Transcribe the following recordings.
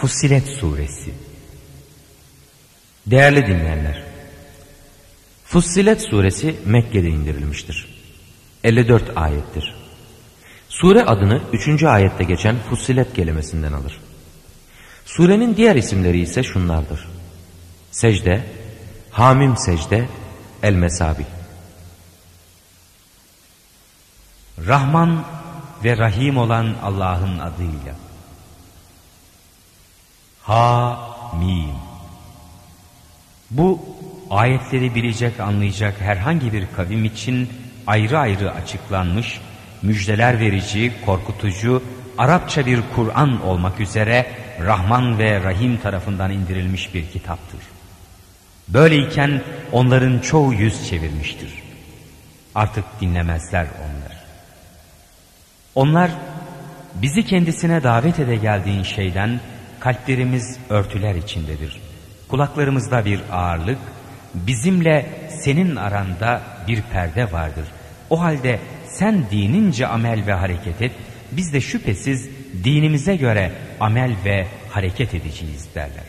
Fussilet Suresi Değerli dinleyenler, Fussilet Suresi Mekke'de indirilmiştir. 54 ayettir. Sure adını 3. ayette geçen Fussilet kelimesinden alır. Surenin diğer isimleri ise şunlardır. Secde, Hamim Secde, El Mesabi. Rahman ve Rahim olan Allah'ın adıyla. Ha-Mim. Bu ayetleri bilecek, anlayacak herhangi bir kavim için ayrı ayrı açıklanmış, müjdeler verici, korkutucu, Arapça bir Kur'an olmak üzere Rahman ve Rahim tarafından indirilmiş bir kitaptır. Böyleyken onların çoğu yüz çevirmiştir. Artık dinlemezler onlar. Onlar bizi kendisine davet ede geldiğin şeyden kalplerimiz örtüler içindedir. Kulaklarımızda bir ağırlık, bizimle senin aranda bir perde vardır. O halde sen dinince amel ve hareket et, biz de şüphesiz dinimize göre amel ve hareket edeceğiz derler.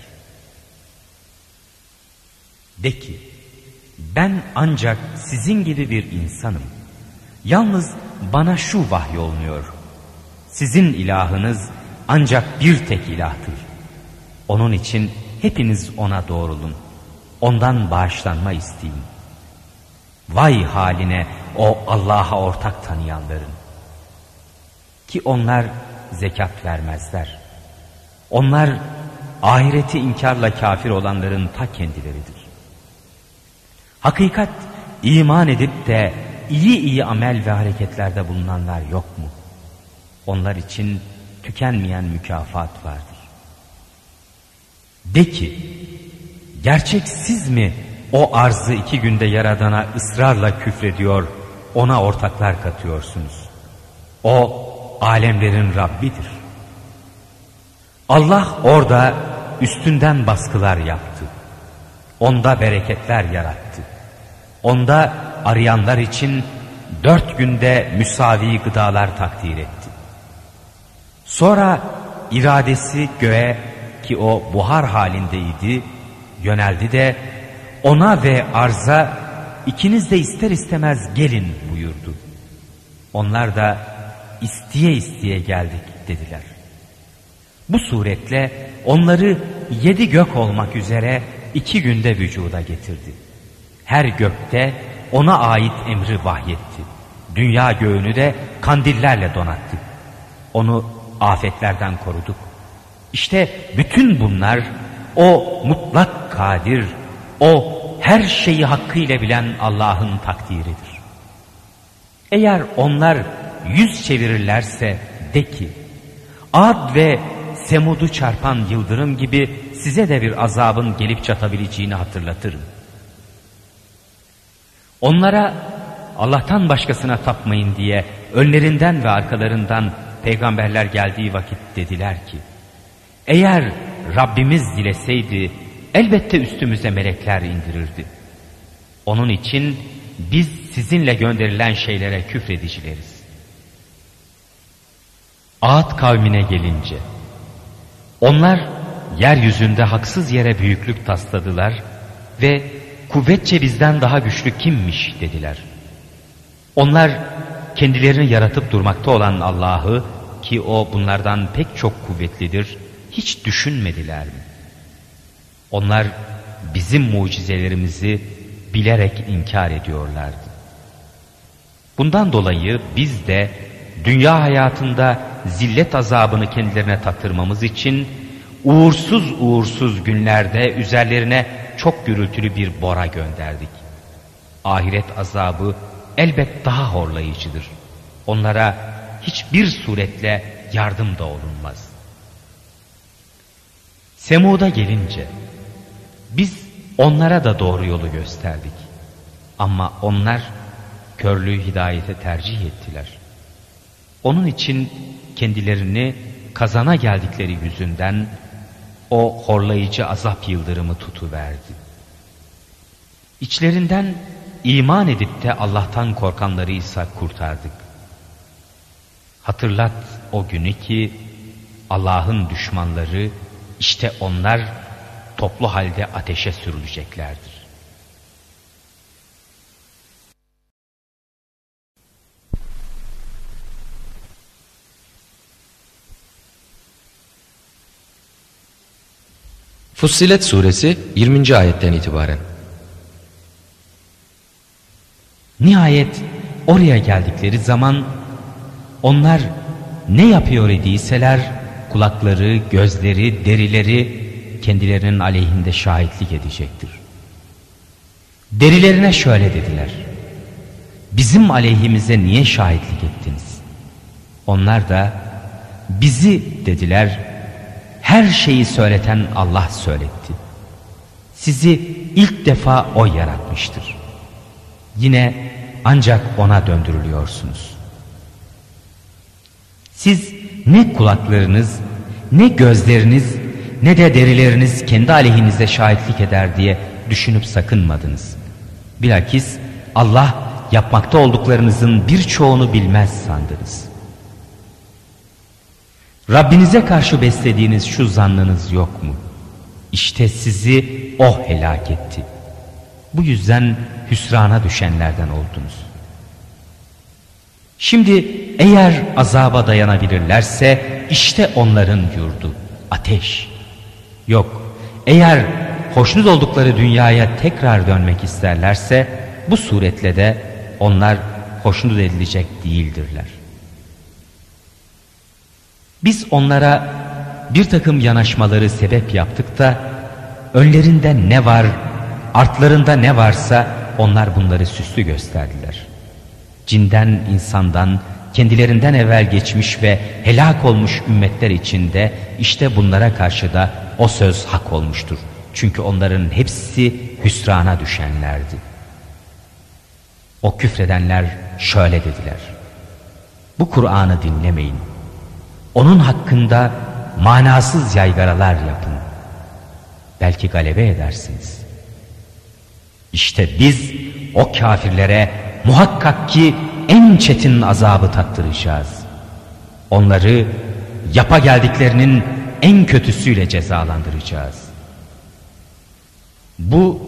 De ki, ben ancak sizin gibi bir insanım. Yalnız bana şu vahyolmuyor. Sizin ilahınız ancak bir tek ilahtır. Onun için hepiniz ona doğrulun. Ondan bağışlanma isteyin. Vay haline o Allah'a ortak tanıyanların. Ki onlar zekat vermezler. Onlar ahireti inkarla kafir olanların ta kendileridir. Hakikat iman edip de iyi iyi amel ve hareketlerde bulunanlar yok mu? Onlar için tükenmeyen mükafat vardır. De ki, gerçek siz mi o arzı iki günde yaradana ısrarla küfrediyor, ona ortaklar katıyorsunuz? O alemlerin Rabbidir. Allah orada üstünden baskılar yaptı. Onda bereketler yarattı. Onda arayanlar için dört günde müsavi gıdalar takdir etti. Sonra iradesi göğe ki o buhar halindeydi yöneldi de ona ve arza ikiniz de ister istemez gelin buyurdu. Onlar da isteye isteye geldik dediler. Bu suretle onları yedi gök olmak üzere iki günde vücuda getirdi. Her gökte ona ait emri vahyetti. Dünya göğünü de kandillerle donattı. Onu afetlerden koruduk. İşte bütün bunlar o mutlak kadir, o her şeyi hakkıyla bilen Allah'ın takdiridir. Eğer onlar yüz çevirirlerse de ki, Ad ve Semud'u çarpan yıldırım gibi size de bir azabın gelip çatabileceğini hatırlatırım. Onlara Allah'tan başkasına tapmayın diye önlerinden ve arkalarından peygamberler geldiği vakit dediler ki, eğer Rabbimiz dileseydi elbette üstümüze melekler indirirdi. Onun için biz sizinle gönderilen şeylere küfredicileriz. Ağat kavmine gelince, onlar yeryüzünde haksız yere büyüklük tasladılar ve kuvvetçe bizden daha güçlü kimmiş dediler. Onlar kendilerini yaratıp durmakta olan Allah'ı ki o bunlardan pek çok kuvvetlidir hiç düşünmediler mi? Onlar bizim mucizelerimizi bilerek inkar ediyorlardı. Bundan dolayı biz de dünya hayatında zillet azabını kendilerine tattırmamız için uğursuz uğursuz günlerde üzerlerine çok gürültülü bir bora gönderdik. Ahiret azabı elbet daha horlayıcıdır. Onlara hiçbir suretle yardım da olunmaz. Semud'a gelince biz onlara da doğru yolu gösterdik. Ama onlar körlüğü hidayete tercih ettiler. Onun için kendilerini kazana geldikleri yüzünden o horlayıcı azap yıldırımı tutuverdi. İçlerinden iman edip de Allah'tan korkanları ise kurtardık. Hatırlat o günü ki Allah'ın düşmanları İşte onlar toplu halde ateşe sürüleceklerdir. Fussilet suresi 20. ayetten itibaren. Nihayet oraya geldikleri zaman onlar ne yapıyor idiyseler kulakları, gözleri, derileri kendilerinin aleyhinde şahitlik edecektir. Derilerine şöyle dediler. Bizim aleyhimize niye şahitlik ettiniz? Onlar da bizi dediler her şeyi söyleten Allah söyletti. Sizi ilk defa O yaratmıştır. Yine ancak O'na döndürülüyorsunuz. Siz ne kulaklarınız, ne gözleriniz, ne de derileriniz kendi aleyhinize şahitlik eder diye düşünüp sakınmadınız. Bilakis Allah yapmakta olduklarınızın birçoğunu bilmez sandınız. Rabbinize karşı beslediğiniz şu zannınız yok mu? İşte sizi O helak etti. Bu yüzden hüsrana düşenlerden oldunuz. Şimdi eğer azaba dayanabilirlerse işte onların yurdu ateş. Yok eğer hoşnut oldukları dünyaya tekrar dönmek isterlerse bu suretle de onlar hoşnut edilecek değildirler. Biz onlara bir takım yanaşmaları sebep yaptık da önlerinde ne var, artlarında ne varsa onlar bunları süslü gösterdiler. Cinden, insandan, kendilerinden evvel geçmiş ve helak olmuş ümmetler içinde işte bunlara karşı da o söz hak olmuştur. Çünkü onların hepsi hüsrana düşenlerdi. O küfredenler şöyle dediler. Bu Kur'an'ı dinlemeyin. Onun hakkında manasız yaygaralar yapın. Belki galebe edersiniz. İşte biz o kafirlere muhakkak ki en çetin azabı tattıracağız. Onları yapa geldiklerinin en kötüsüyle cezalandıracağız. Bu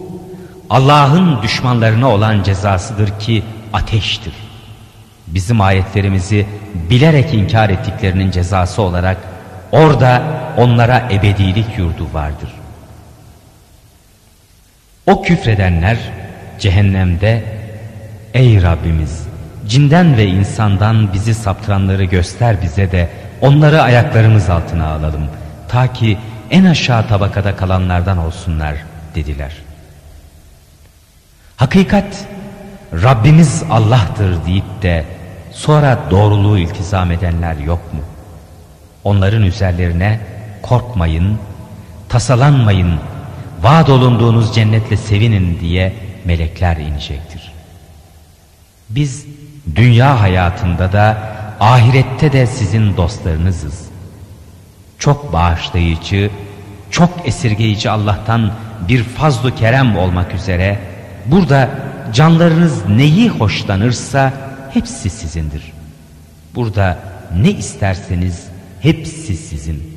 Allah'ın düşmanlarına olan cezasıdır ki ateştir. Bizim ayetlerimizi bilerek inkar ettiklerinin cezası olarak orada onlara ebedilik yurdu vardır. O küfredenler cehennemde ey Rabbimiz cinden ve insandan bizi saptıranları göster bize de onları ayaklarımız altına alalım ta ki en aşağı tabakada kalanlardan olsunlar dediler. Hakikat Rabbimiz Allah'tır deyip de sonra doğruluğu iltizam edenler yok mu? Onların üzerlerine korkmayın, tasalanmayın, vaat olunduğunuz cennetle sevinin diye melekler inecektir. Biz dünya hayatında da ahirette de sizin dostlarınızız. Çok bağışlayıcı, çok esirgeyici Allah'tan bir fazlu kerem olmak üzere burada canlarınız neyi hoşlanırsa hepsi sizindir. Burada ne isterseniz hepsi sizin.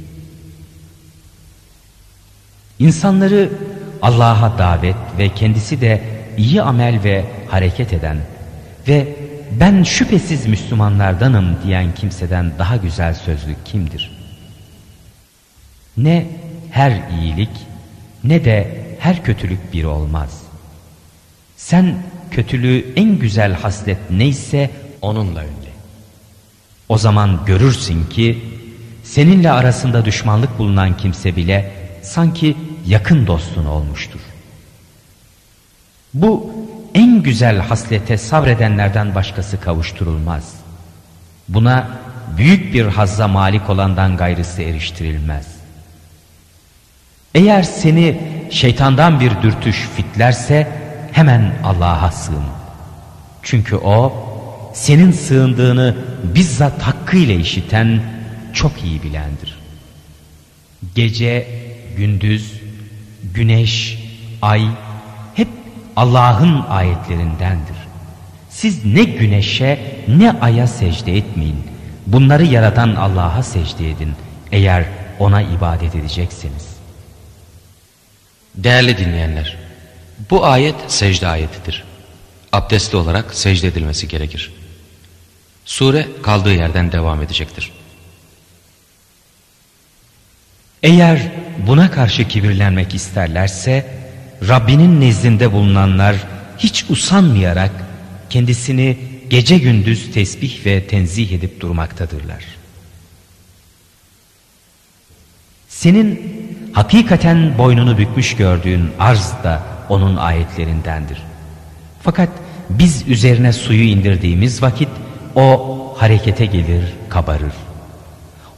İnsanları Allah'a davet ve kendisi de iyi amel ve hareket eden ve ben şüphesiz Müslümanlardanım diyen kimseden daha güzel sözlü kimdir? Ne her iyilik ne de her kötülük bir olmaz. Sen kötülüğü en güzel haslet neyse onunla önle. O zaman görürsün ki seninle arasında düşmanlık bulunan kimse bile sanki yakın dostun olmuştur. Bu en güzel haslete sabredenlerden başkası kavuşturulmaz. Buna büyük bir hazza malik olandan gayrısı eriştirilmez. Eğer seni şeytandan bir dürtüş fitlerse hemen Allah'a sığın. Çünkü o senin sığındığını bizzat hakkıyla işiten çok iyi bilendir. Gece, gündüz, güneş, ay Allah'ın ayetlerindendir. Siz ne güneşe ne aya secde etmeyin. Bunları yaratan Allah'a secde edin. Eğer ona ibadet edeceksiniz. Değerli dinleyenler, bu ayet secde ayetidir. Abdestli olarak secde edilmesi gerekir. Sure kaldığı yerden devam edecektir. Eğer buna karşı kibirlenmek isterlerse Rabbinin nezdinde bulunanlar hiç usanmayarak kendisini gece gündüz tesbih ve tenzih edip durmaktadırlar. Senin hakikaten boynunu bükmüş gördüğün arz da onun ayetlerindendir. Fakat biz üzerine suyu indirdiğimiz vakit o harekete gelir, kabarır.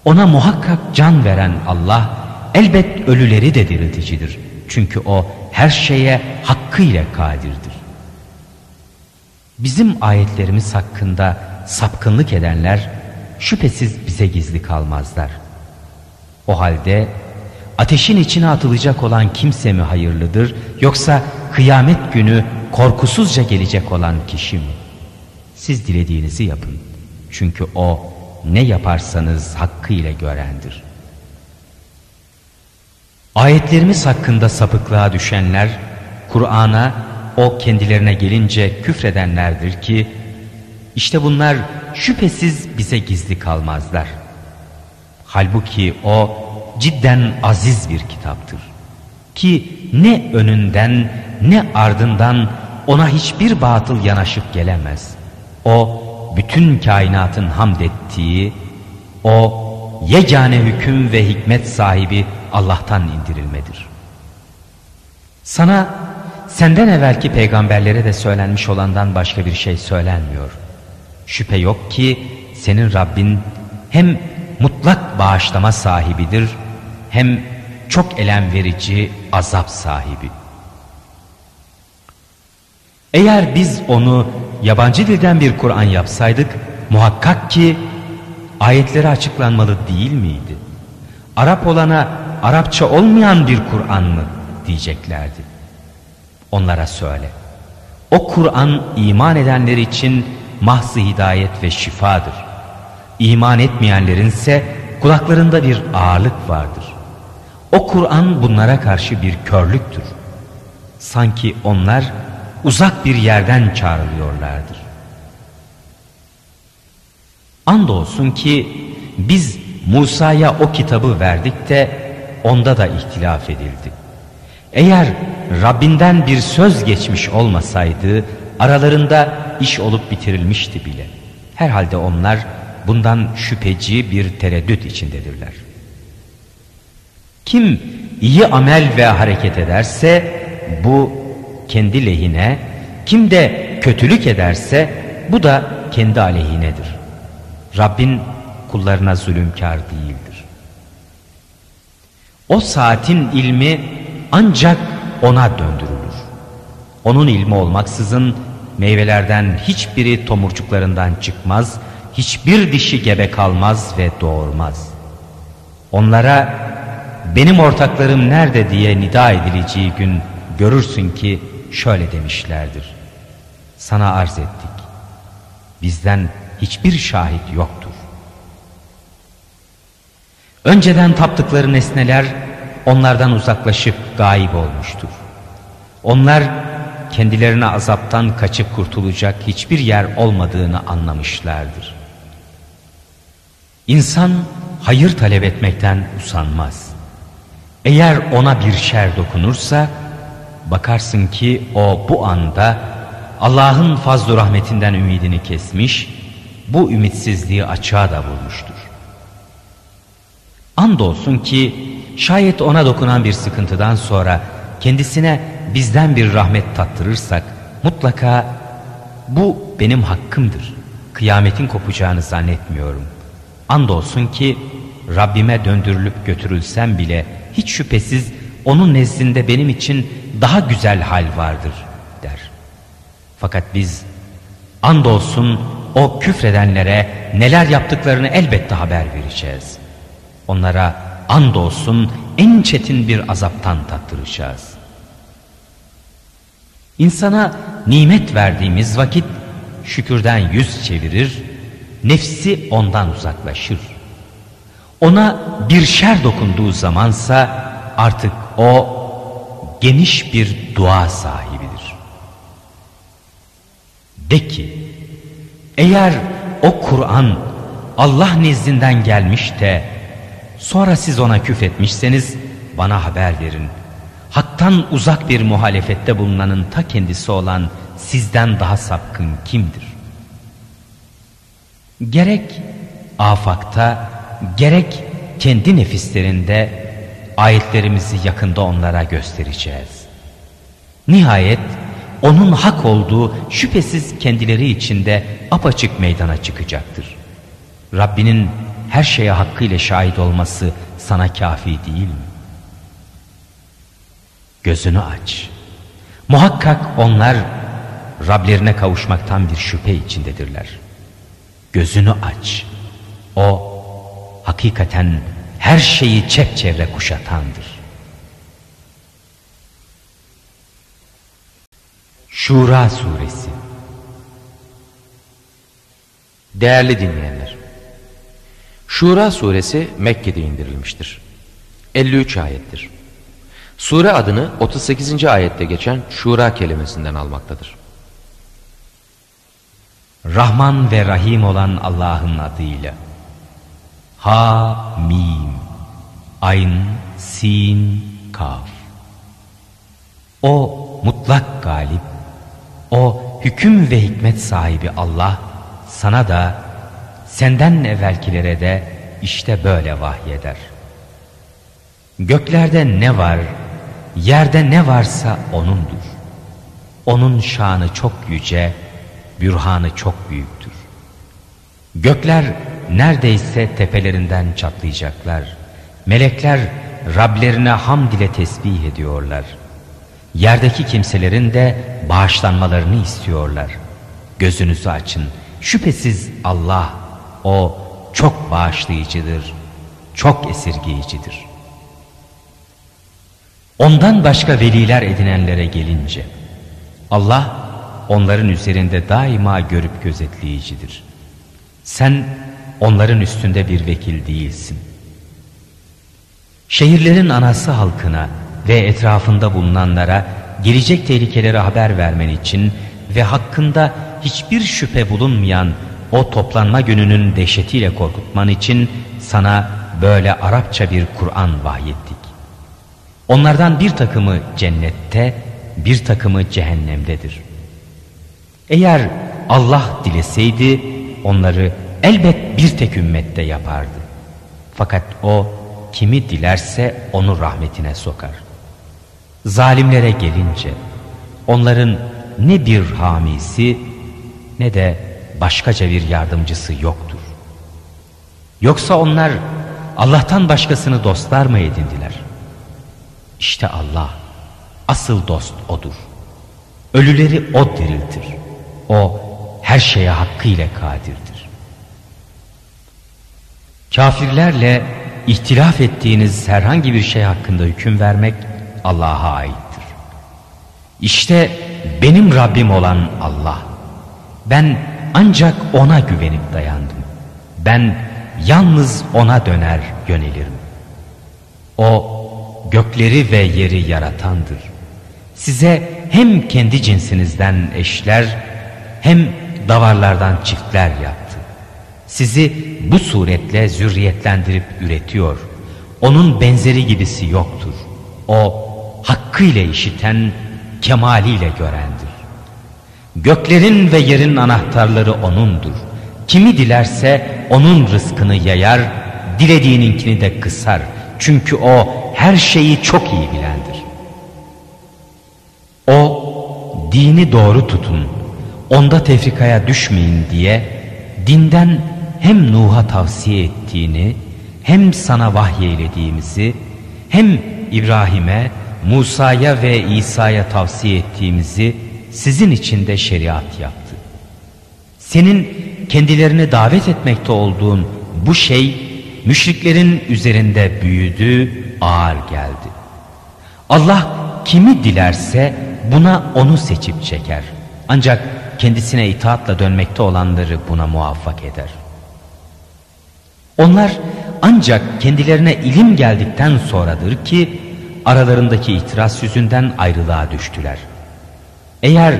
Ona muhakkak can veren Allah elbet ölüleri de dirilticidir. Çünkü o her şeye hakkıyla kadirdir. Bizim ayetlerimiz hakkında sapkınlık edenler şüphesiz bize gizli kalmazlar. O halde ateşin içine atılacak olan kimse mi hayırlıdır yoksa kıyamet günü korkusuzca gelecek olan kişi mi? Siz dilediğinizi yapın. Çünkü o ne yaparsanız hakkıyla görendir. Ayetlerimiz hakkında sapıklığa düşenler, Kur'an'a o kendilerine gelince küfredenlerdir ki, işte bunlar şüphesiz bize gizli kalmazlar. Halbuki o cidden aziz bir kitaptır. Ki ne önünden ne ardından ona hiçbir batıl yanaşıp gelemez. O bütün kainatın hamd ettiği, o yegane hüküm ve hikmet sahibi Allah'tan indirilmedir. Sana senden evvelki peygamberlere de söylenmiş olandan başka bir şey söylenmiyor. Şüphe yok ki senin Rabbin hem mutlak bağışlama sahibidir hem çok elem verici azap sahibi. Eğer biz onu yabancı dilden bir Kur'an yapsaydık muhakkak ki ayetleri açıklanmalı değil miydi? Arap olana Arapça olmayan bir Kur'an mı diyeceklerdi. Onlara söyle. O Kur'an iman edenler için mahzı hidayet ve şifadır. İman etmeyenlerin ise kulaklarında bir ağırlık vardır. O Kur'an bunlara karşı bir körlüktür. Sanki onlar uzak bir yerden çağrılıyorlardır. Andolsun ki biz Musa'ya o kitabı verdik de onda da ihtilaf edildi. Eğer Rabbinden bir söz geçmiş olmasaydı aralarında iş olup bitirilmişti bile. Herhalde onlar bundan şüpheci bir tereddüt içindedirler. Kim iyi amel ve hareket ederse bu kendi lehine, kim de kötülük ederse bu da kendi aleyhinedir. Rabbin kullarına zulümkar değildir. O saatin ilmi ancak ona döndürülür. Onun ilmi olmaksızın meyvelerden hiçbiri tomurcuklarından çıkmaz, hiçbir dişi gebe kalmaz ve doğurmaz. Onlara benim ortaklarım nerede diye nida edileceği gün görürsün ki şöyle demişlerdir. Sana arz ettik. Bizden hiçbir şahit yoktur. Önceden taptıkları nesneler onlardan uzaklaşıp gayip olmuştur. Onlar kendilerine azaptan kaçıp kurtulacak hiçbir yer olmadığını anlamışlardır. İnsan hayır talep etmekten usanmaz. Eğer ona bir şer dokunursa bakarsın ki o bu anda Allah'ın fazl rahmetinden ümidini kesmiş, bu ümitsizliği açığa da vurmuştur. Andolsun ki şayet ona dokunan bir sıkıntıdan sonra kendisine bizden bir rahmet tattırırsak mutlaka bu benim hakkımdır. Kıyametin kopacağını zannetmiyorum. Andolsun ki Rabbime döndürülüp götürülsem bile hiç şüphesiz onun nezdinde benim için daha güzel hal vardır der. Fakat biz andolsun o küfredenlere neler yaptıklarını elbette haber vereceğiz. Onlara andolsun en çetin bir azaptan tattıracağız. İnsana nimet verdiğimiz vakit şükürden yüz çevirir, nefsi ondan uzaklaşır. Ona bir şer dokunduğu zamansa artık o geniş bir dua sahibidir. De ki, eğer o Kur'an Allah nezdinden gelmiş de sonra siz ona küfretmişseniz bana haber verin. Hak'tan uzak bir muhalefette bulunanın ta kendisi olan sizden daha sapkın kimdir? Gerek afakta gerek kendi nefislerinde ayetlerimizi yakında onlara göstereceğiz. Nihayet onun hak olduğu şüphesiz kendileri içinde apaçık meydana çıkacaktır. Rabbinin her şeye hakkıyla şahit olması sana kafi değil mi? Gözünü aç. Muhakkak onlar Rablerine kavuşmaktan bir şüphe içindedirler. Gözünü aç. O hakikaten her şeyi çepçevre kuşatandır. Şura Suresi Değerli dinleyenler, Şura suresi Mekke'de indirilmiştir. 53 ayettir. Sure adını 38. ayette geçen Şura kelimesinden almaktadır. Rahman ve Rahim olan Allah'ın adıyla. Ha, Mim, Ayn, Sin, Kaf. O mutlak galip, o hüküm ve hikmet sahibi Allah sana da senden evvelkilere de işte böyle vahyeder. Göklerde ne var, yerde ne varsa O'nundur. O'nun şanı çok yüce, bürhanı çok büyüktür. Gökler neredeyse tepelerinden çatlayacaklar. Melekler Rablerine hamd ile tesbih ediyorlar. Yerdeki kimselerin de bağışlanmalarını istiyorlar. Gözünüzü açın. Şüphesiz Allah o çok bağışlayıcıdır, çok esirgeyicidir. Ondan başka veliler edinenlere gelince Allah onların üzerinde daima görüp gözetleyicidir. Sen onların üstünde bir vekil değilsin. Şehirlerin anası halkına ve etrafında bulunanlara gelecek tehlikelere haber vermen için ve hakkında hiçbir şüphe bulunmayan o toplanma gününün dehşetiyle korkutman için sana böyle Arapça bir Kur'an vahyettik. Onlardan bir takımı cennette, bir takımı cehennemdedir. Eğer Allah dileseydi onları elbet bir tek ümmette yapardı. Fakat o kimi dilerse onu rahmetine sokar. Zalimlere gelince onların ne bir hamisi ne de başkaca bir yardımcısı yoktur. Yoksa onlar Allah'tan başkasını dostlar mı edindiler? İşte Allah asıl dost odur. Ölüleri o diriltir. O her şeye hakkıyla kadirdir. Kafirlerle ihtilaf ettiğiniz herhangi bir şey hakkında hüküm vermek Allah'a aittir. İşte benim Rabbim olan Allah. Ben ancak ona güvenip dayandım. Ben yalnız ona döner yönelirim. O gökleri ve yeri yaratandır. Size hem kendi cinsinizden eşler hem davarlardan çiftler yaptı. Sizi bu suretle zürriyetlendirip üretiyor. Onun benzeri gibisi yoktur. O hakkıyla işiten, kemaliyle görendir. Göklerin ve yerin anahtarları O'nundur. Kimi dilerse O'nun rızkını yayar, dilediğininkini de kısar. Çünkü O her şeyi çok iyi bilendir. O dini doğru tutun, onda tefrikaya düşmeyin diye dinden hem Nuh'a tavsiye ettiğini, hem sana vahyeylediğimizi, hem İbrahim'e, Musa'ya ve İsa'ya tavsiye ettiğimizi sizin için de şeriat yaptı. Senin kendilerini davet etmekte olduğun bu şey müşriklerin üzerinde büyüdü, ağır geldi. Allah kimi dilerse buna onu seçip çeker. Ancak kendisine itaatla dönmekte olanları buna muvaffak eder. Onlar ancak kendilerine ilim geldikten sonradır ki aralarındaki itiraz yüzünden ayrılığa düştüler. Eğer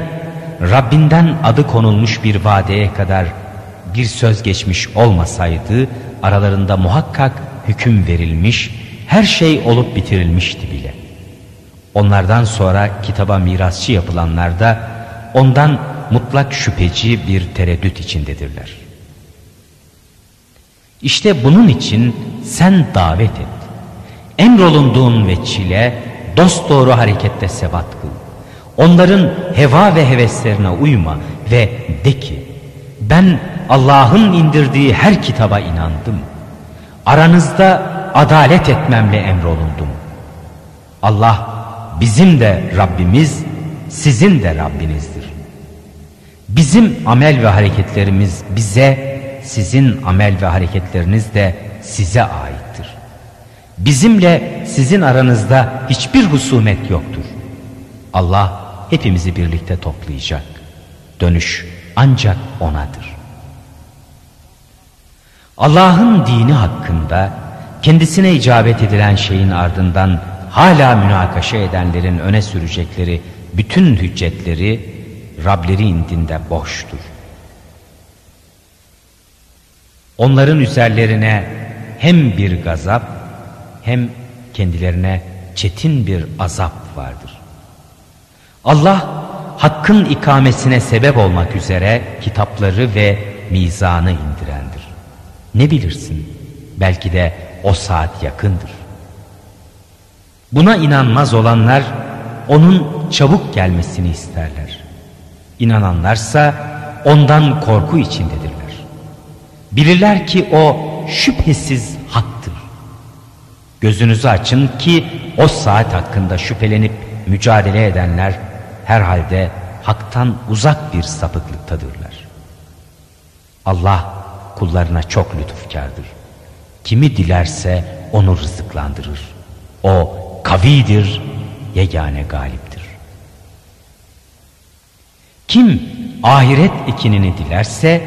Rabbinden adı konulmuş bir vadeye kadar bir söz geçmiş olmasaydı aralarında muhakkak hüküm verilmiş, her şey olup bitirilmişti bile. Onlardan sonra kitaba mirasçı yapılanlar da ondan mutlak şüpheci bir tereddüt içindedirler. İşte bunun için sen davet et. Emrolunduğun ve çile dosdoğru harekette sebat kıl. Onların heva ve heveslerine uyma ve de ki ben Allah'ın indirdiği her kitaba inandım. Aranızda adalet etmemle emrolundum. Allah bizim de Rabbimiz, sizin de Rabbinizdir. Bizim amel ve hareketlerimiz bize, sizin amel ve hareketleriniz de size aittir. Bizimle sizin aranızda hiçbir husumet yoktur. Allah hepimizi birlikte toplayacak. Dönüş ancak O'nadır. Allah'ın dini hakkında kendisine icabet edilen şeyin ardından hala münakaşa edenlerin öne sürecekleri bütün hüccetleri Rableri indinde boştur. Onların üzerlerine hem bir gazap hem kendilerine çetin bir azap vardır. Allah hakkın ikamesine sebep olmak üzere kitapları ve mizanı indirendir. Ne bilirsin? Belki de o saat yakındır. Buna inanmaz olanlar onun çabuk gelmesini isterler. İnananlarsa ondan korku içindedirler. Bilirler ki o şüphesiz. Gözünüzü açın ki o saat hakkında şüphelenip mücadele edenler herhalde haktan uzak bir sapıklıktadırlar. Allah kullarına çok lütufkardır. Kimi dilerse onu rızıklandırır. O kavidir, yegane galiptir. Kim ahiret ekinini dilerse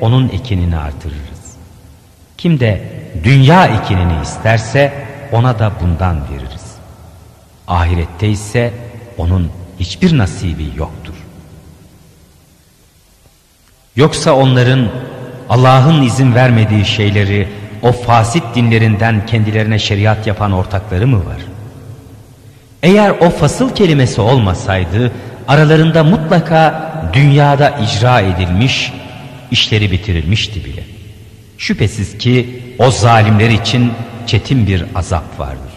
onun ekinini artırırız. Kim de dünya ekinini isterse ona da bundan veririz. Ahirette ise onun hiçbir nasibi yoktur. Yoksa onların Allah'ın izin vermediği şeyleri o fasit dinlerinden kendilerine şeriat yapan ortakları mı var? Eğer o fasıl kelimesi olmasaydı aralarında mutlaka dünyada icra edilmiş, işleri bitirilmişti bile. Şüphesiz ki o zalimler için çetin bir azap vardır.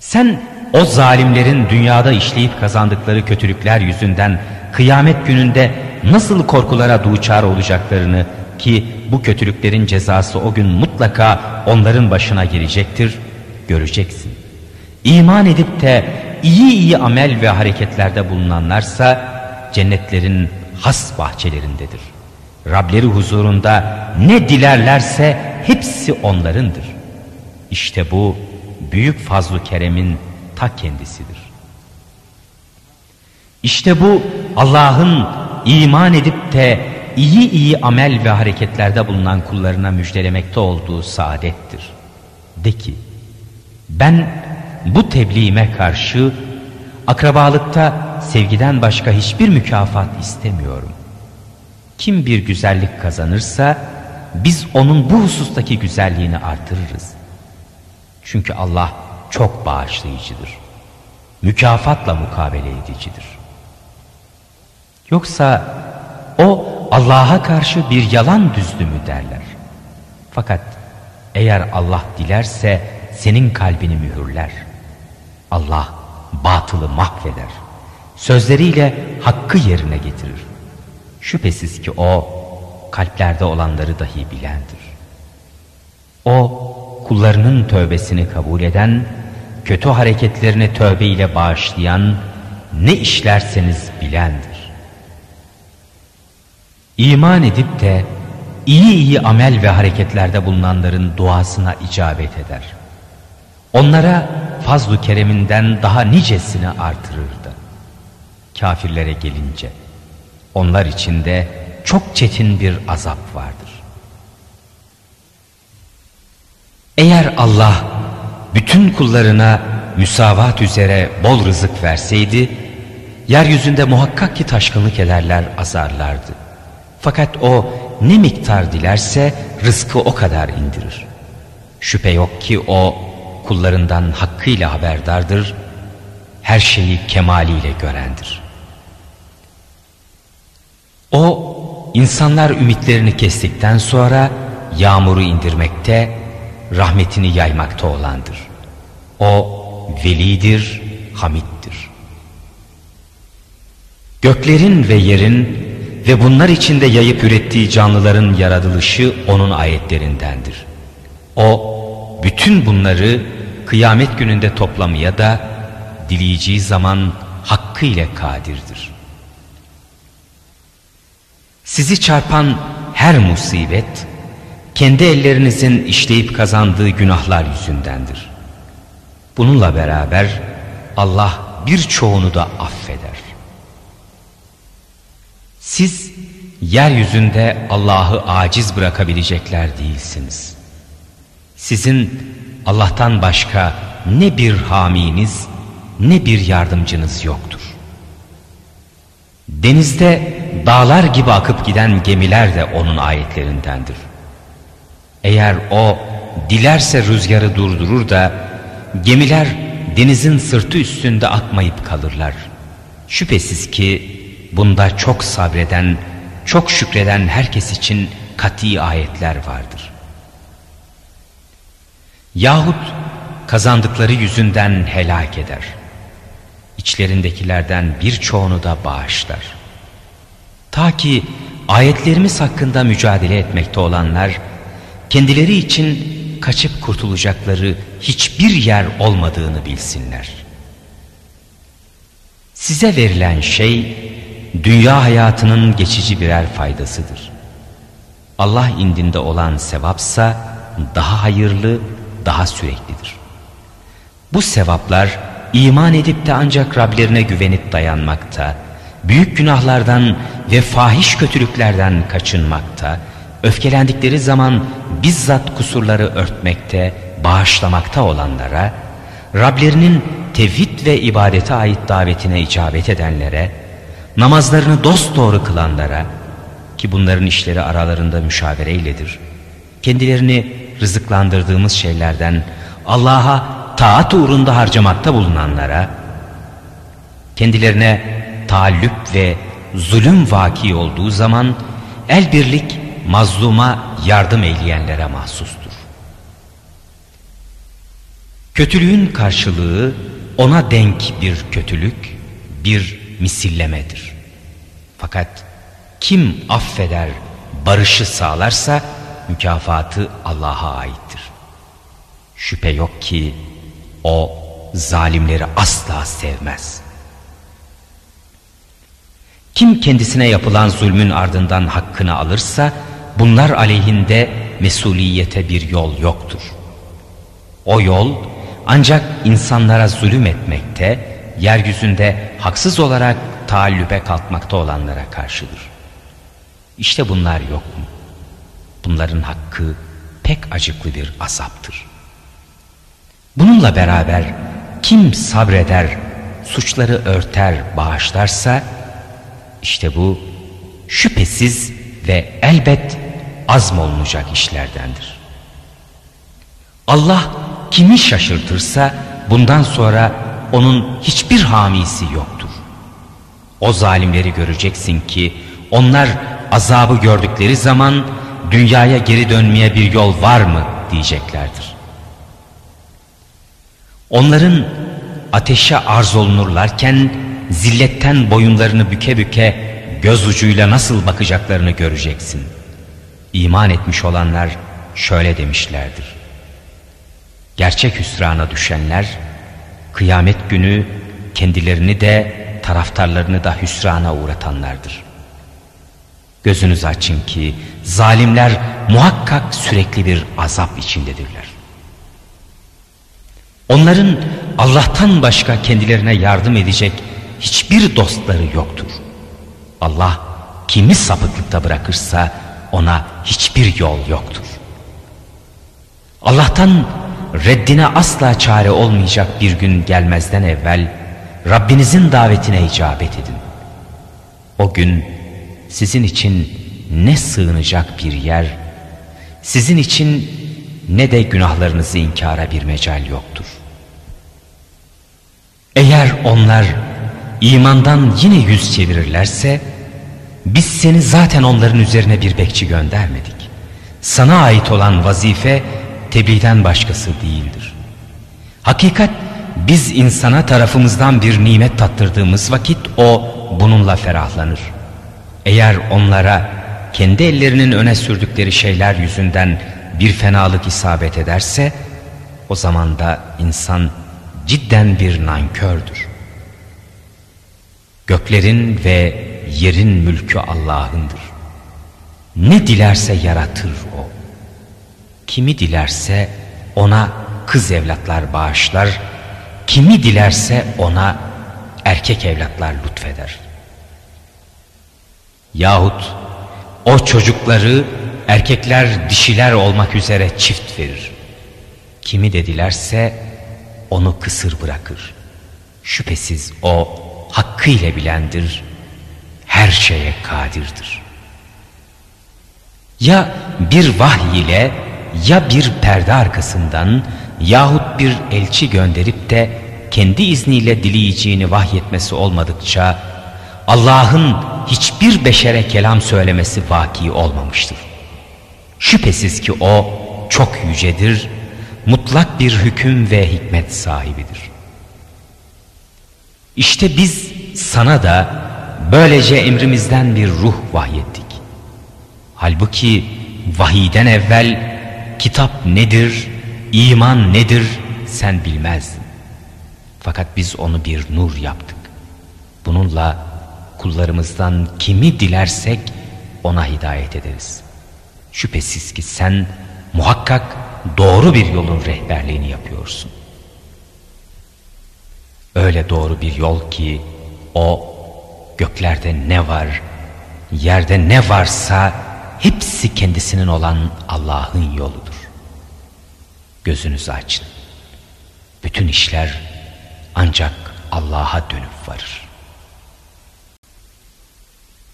Sen o zalimlerin dünyada işleyip kazandıkları kötülükler yüzünden kıyamet gününde nasıl korkulara duçar olacaklarını ki bu kötülüklerin cezası o gün mutlaka onların başına gelecektir, göreceksin. İman edip de iyi iyi amel ve hareketlerde bulunanlarsa cennetlerin has bahçelerindedir. Rableri huzurunda ne dilerlerse hepsi onlarındır. İşte bu büyük fazlu keremin ta kendisidir. İşte bu Allah'ın iman edip de iyi iyi amel ve hareketlerde bulunan kullarına müjdelemekte olduğu saadettir. De ki ben bu tebliğime karşı akrabalıkta sevgiden başka hiçbir mükafat istemiyorum. Kim bir güzellik kazanırsa biz onun bu husustaki güzelliğini artırırız. Çünkü Allah çok bağışlayıcıdır. Mükafatla mukabele edicidir. Yoksa o Allah'a karşı bir yalan düzdü mü derler. Fakat eğer Allah dilerse senin kalbini mühürler. Allah batılı mahveder. Sözleriyle hakkı yerine getirir. Şüphesiz ki o kalplerde olanları dahi bilendir. O kullarının tövbesini kabul eden, kötü hareketlerini tövbe ile bağışlayan, ne işlerseniz bilendir. İman edip de iyi iyi amel ve hareketlerde bulunanların duasına icabet eder. Onlara fazlu kereminden daha nicesini artırırdı. Kafirlere gelince onlar içinde çok çetin bir azap vardır. Eğer Allah bütün kullarına müsavat üzere bol rızık verseydi, yeryüzünde muhakkak ki taşkınlık ederler, azarlardı. Fakat o ne miktar dilerse rızkı o kadar indirir. Şüphe yok ki o kullarından hakkıyla haberdardır, her şeyi kemaliyle görendir. O insanlar ümitlerini kestikten sonra yağmuru indirmekte, rahmetini yaymakta olandır. O velidir, hamittir. Göklerin ve yerin ve bunlar içinde yayıp ürettiği canlıların yaratılışı onun ayetlerindendir. O bütün bunları kıyamet gününde toplamaya da dileyeceği zaman hakkı ile kadirdir. Sizi çarpan her musibet kendi ellerinizin işleyip kazandığı günahlar yüzündendir. Bununla beraber Allah birçoğunu da affeder. Siz yeryüzünde Allah'ı aciz bırakabilecekler değilsiniz. Sizin Allah'tan başka ne bir haminiz ne bir yardımcınız yoktur. Denizde dağlar gibi akıp giden gemiler de onun ayetlerindendir. Eğer o dilerse rüzgarı durdurur da gemiler denizin sırtı üstünde akmayıp kalırlar. Şüphesiz ki bunda çok sabreden, çok şükreden herkes için kati ayetler vardır. Yahut kazandıkları yüzünden helak eder. İçlerindekilerden birçoğunu da bağışlar. Ta ki ayetlerimiz hakkında mücadele etmekte olanlar kendileri için kaçıp kurtulacakları hiçbir yer olmadığını bilsinler. Size verilen şey dünya hayatının geçici birer faydasıdır. Allah indinde olan sevapsa daha hayırlı, daha süreklidir. Bu sevaplar iman edip de ancak Rablerine güvenip dayanmakta, büyük günahlardan ve fahiş kötülüklerden kaçınmakta, öfkelendikleri zaman bizzat kusurları örtmekte, bağışlamakta olanlara, Rablerinin tevhid ve ibadete ait davetine icabet edenlere, namazlarını dosdoğru kılanlara, ki bunların işleri aralarında müşavereyledir, kendilerini rızıklandırdığımız şeylerden Allah'a taat uğrunda harcamakta bulunanlara, kendilerine taallüp ve zulüm vaki olduğu zaman el birlik mazluma yardım eyleyenlere mahsustur. Kötülüğün karşılığı ona denk bir kötülük, bir misillemedir. Fakat kim affeder, barışı sağlarsa mükafatı Allah'a aittir. Şüphe yok ki o zalimleri asla sevmez. Kim kendisine yapılan zulmün ardından hakkını alırsa bunlar aleyhinde mesuliyete bir yol yoktur. O yol ancak insanlara zulüm etmekte, yeryüzünde haksız olarak taallübe kalkmakta olanlara karşıdır. İşte bunlar yok mu? Bunların hakkı pek acıklı bir azaptır. Bununla beraber kim sabreder, suçları örter, bağışlarsa işte bu şüphesiz ve elbet azmolunacak işlerdendir. Allah kimi şaşırtırsa bundan sonra onun hiçbir hamisi yoktur. O zalimleri göreceksin ki onlar azabı gördükleri zaman dünyaya geri dönmeye bir yol var mı diyeceklerdir. Onların ateşe arz olunurlarken zilletten boyunlarını büke büke göz ucuyla nasıl bakacaklarını göreceksin. İman etmiş olanlar şöyle demişlerdir. Gerçek hüsrana düşenler kıyamet günü kendilerini de taraftarlarını da hüsrana uğratanlardır. Gözünüzü açın ki zalimler muhakkak sürekli bir azap içindedirler. Onların Allah'tan başka kendilerine yardım edecek hiçbir dostları yoktur. Allah kimi sapıklıkta bırakırsa ona hiçbir yol yoktur. Allah'tan reddine asla çare olmayacak bir gün gelmezden evvel Rabbinizin davetine icabet edin. O gün sizin için ne sığınacak bir yer, sizin için ne de günahlarınızı inkara bir mecal yoktur. Eğer onlar imandan yine yüz çevirirlerse, biz seni zaten onların üzerine bir bekçi göndermedik. Sana ait olan vazife tebliğden başkası değildir. Hakikat biz insana tarafımızdan bir nimet tattırdığımız vakit o bununla ferahlanır. Eğer onlara kendi ellerinin öne sürdükleri şeyler yüzünden bir fenalık isabet ederse o zaman da insan cidden bir nankördür. Göklerin ve yerin mülkü Allah'ındır. Ne dilerse yaratır o. Kimi dilerse ona kız evlatlar bağışlar, kimi dilerse ona erkek evlatlar lütfeder. Yahut o çocukları erkekler dişiler olmak üzere çift verir. Kimi de dilerse onu kısır bırakır. Şüphesiz o hakkıyla bilendir, her şeye kadirdir. Ya bir vahiy ile ya bir perde arkasından yahut bir elçi gönderip de kendi izniyle dileyeceğini vahyetmesi olmadıkça Allah'ın hiçbir beşere kelam söylemesi vaki olmamıştır. Şüphesiz ki o çok yücedir, mutlak bir hüküm ve hikmet sahibidir. İşte biz sana da böylece emrimizden bir ruh vahyettik. Halbuki vahiden evvel kitap nedir, iman nedir sen bilmezdin. Fakat biz onu bir nur yaptık. Bununla kullarımızdan kimi dilersek ona hidayet ederiz. Şüphesiz ki sen muhakkak doğru bir yolun rehberliğini yapıyorsun. Öyle doğru bir yol ki o göklerde ne var, yerde ne varsa hepsi kendisinin olan Allah'ın yoludur. Gözünüzü açın. Bütün işler ancak Allah'a dönüp varır.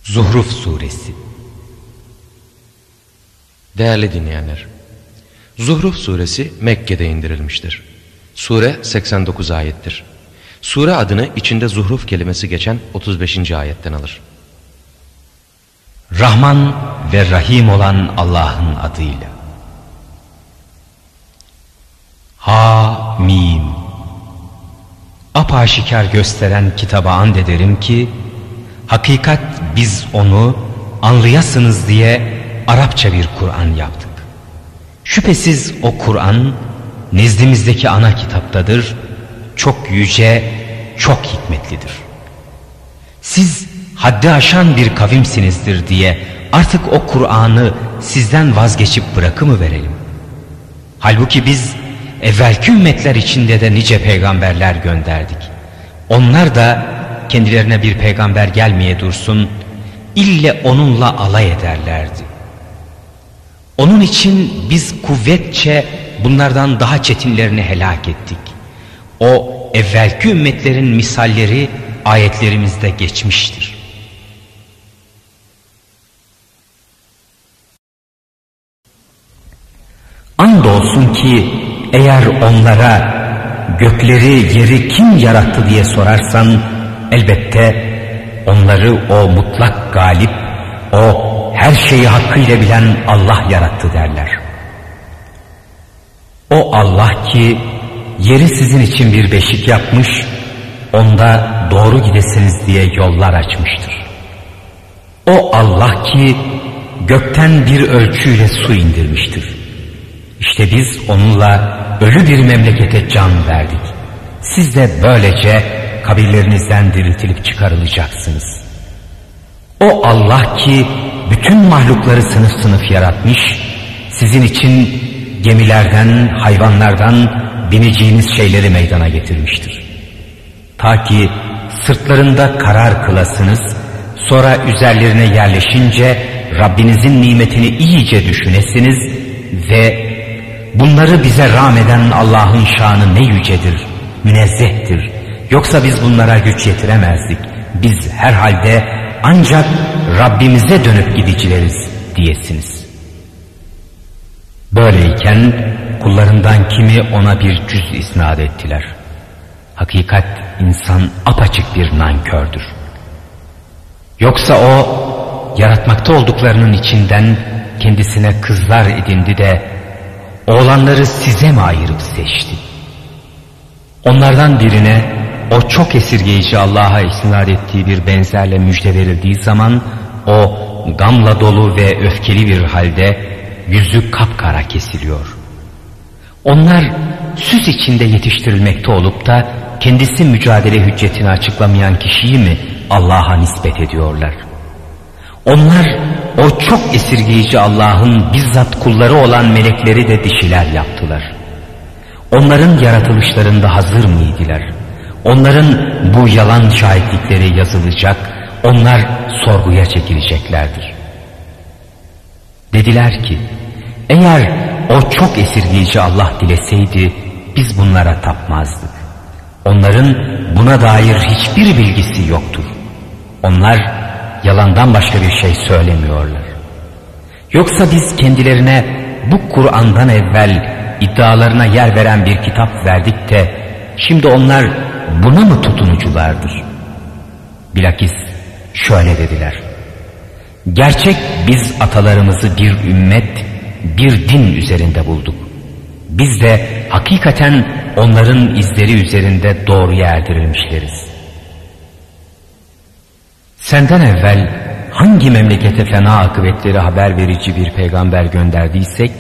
Zuhruf Suresi Değerli dinleyenler, Zuhruf Suresi Mekke'de indirilmiştir. Sure 89 ayettir. Sure adını içinde zuhruf kelimesi geçen 35. ayetten alır. Rahman ve Rahim olan Allah'ın adıyla. Ha Mim Apaşikar gösteren kitaba and ederim ki hakikat biz onu anlayasınız diye Arapça bir Kur'an yaptık. Şüphesiz o Kur'an nezdimizdeki ana kitaptadır, çok yüce, çok hikmetlidir. Siz haddi aşan bir kavimsinizdir diye artık o Kur'an'ı sizden vazgeçip bırakımı verelim. Halbuki biz evvelki ümmetler içinde de nice peygamberler gönderdik. Onlar da kendilerine bir peygamber gelmeye dursun, ille onunla alay ederlerdi. Onun için biz kuvvetçe bunlardan daha çetinlerini helak ettik. O evvelki ümmetlerin misalleri ayetlerimizde geçmiştir. Andolsun ki eğer onlara gökleri yeri kim yarattı diye sorarsan elbette onları o mutlak galip, o her şeyi hakkıyla bilen Allah yarattı derler. O Allah ki yeri sizin için bir beşik yapmış, onda doğru gidesiniz diye yollar açmıştır. O Allah ki gökten bir ölçüyle su indirmiştir. İşte biz onunla ölü bir memlekete can verdik. Siz de böylece kabirlerinizden diriltilip çıkarılacaksınız. O Allah ki bütün mahlukları sınıf sınıf yaratmış, sizin için gemilerden, hayvanlardan bineceğiniz şeyleri meydana getirmiştir. Ta ki sırtlarında karar kılasınız, sonra üzerlerine yerleşince Rabbinizin nimetini iyice düşünesiniz ve bunları bize rağmeden Allah'ın şanı ne yücedir, münezzehtir. Yoksa biz bunlara güç yetiremezdik. Biz herhalde ancak Rabbimize dönüp gidicileriz diyesiniz. Böyleyken kullarından kimi ona bir cüz isnat ettiler. Hakikat insan apaçık bir nankördür. Yoksa o yaratmakta olduklarının içinden kendisine kızlar edindi de oğlanları size mi ayırıp seçti? Onlardan birine o çok esirgeyici Allah'a isnat ettiği bir benzerle müjde verildiği zaman o gamla dolu ve öfkeli bir halde yüzü kapkara kesiliyor. Onlar süs içinde yetiştirilmekte olup da kendisi mücadele hüccetini açıklamayan kişiyi mi Allah'a nispet ediyorlar? Onlar o çok esirgeyici Allah'ın bizzat kulları olan melekleri de dişiler yaptılar. Onların yaratılışlarında hazır mıydılar? Onların bu yalan şahitlikleri yazılacak, onlar sorguya çekileceklerdir. Dediler ki, eğer o çok esirgeyici Allah dileseydi biz bunlara tapmazdık. Onların buna dair hiçbir bilgisi yoktur. Onlar yalandan başka bir şey söylemiyorlar. Yoksa biz kendilerine bu Kur'an'dan evvel iddialarına yer veren bir kitap verdik de şimdi onlar buna mı tutunuculardır? Bilakis şöyle dediler. Gerçek biz atalarımızı bir ümmet, bir din üzerinde bulduk. Biz de hakikaten onların izleri üzerinde doğruya erdirilmişleriz. Senden evvel hangi memlekete fena akıbetleri haber verici bir peygamber gönderdiysek,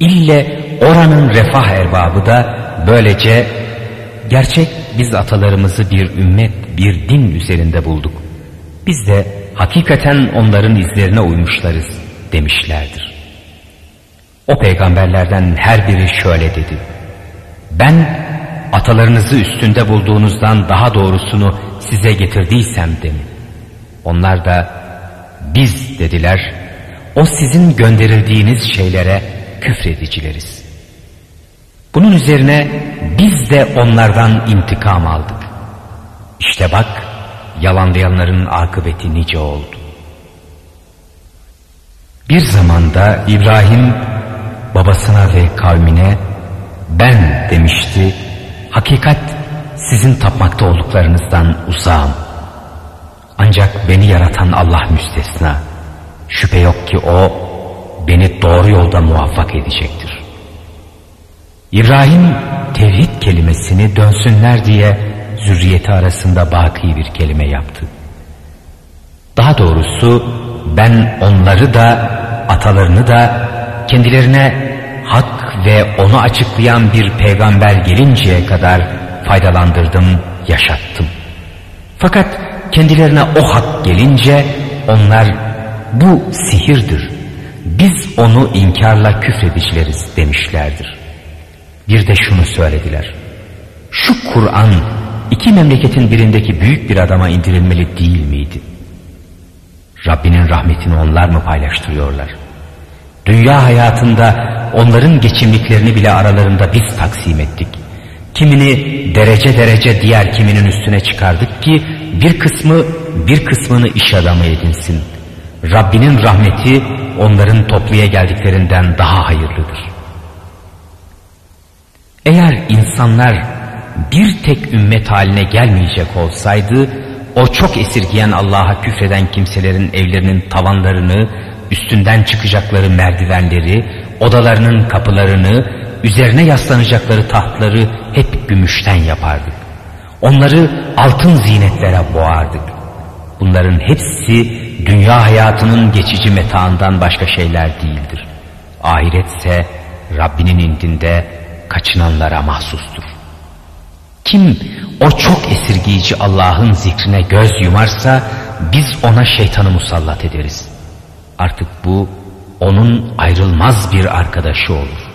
ille oranın refah erbabı da böylece gerçek biz atalarımızı bir ümmet, bir din üzerinde bulduk. Biz de hakikaten onların izlerine uymuşlarız demişlerdir. O peygamberlerden her biri şöyle dedi. Ben atalarınızı üstünde bulduğunuzdan daha doğrusunu size getirdiysem de mi? Onlar da biz dediler. O sizin gönderildiğiniz şeylere küfredicileriz. Bunun üzerine biz de onlardan intikam aldık. İşte bak yalanlayanların akıbeti nice oldu. Bir zamanda İbrahim babasına ve kavmine ben demişti. Hakikat sizin tapmakta olduklarınızdan uzağım. Ancak beni yaratan Allah müstesna. Şüphe yok ki o beni doğru yolda muvaffak edecektir. İbrahim tevhid kelimesini dönsünler diye zürriyeti arasında baki bir kelime yaptı. Daha doğrusu ben onları da atalarını da kendilerine hak ve onu açıklayan bir peygamber gelinceye kadar faydalandırdım, yaşattım. Fakat kendilerine o hak gelince onlar bu sihirdir. Biz onu inkarla küfredicileriz demişlerdir. Bir de şunu söylediler. Şu Kur'an iki memleketin birindeki büyük bir adama indirilmeli değil miydi? Rabbinin rahmetini onlar mı paylaştırıyorlar? Dünya hayatında onların geçimliklerini bile aralarında biz taksim ettik. Kimini derece derece diğer kiminin üstüne çıkardık ki bir kısmı bir kısmını iş adamı edinsin. Rabbinin rahmeti onların topluya geldiklerinden daha hayırlıdır. Eğer insanlar bir tek ümmet haline gelmeyecek olsaydı o çok esirgeyen Allah'a küfreden kimselerin evlerinin tavanlarını, üstünden çıkacakları merdivenleri, odalarının kapılarını, üzerine yaslanacakları tahtları hep gümüşten yapardık. Onları altın zinetlere boğardık. Bunların hepsi dünya hayatının geçici metaından başka şeyler değildir. Ahiretse Rabbinin indinde kaçınanlara mahsustur. Kim o çok esirgeyici Allah'ın zikrine göz yumarsa biz ona şeytanı musallat ederiz. Artık bu onun ayrılmaz bir arkadaşı olur.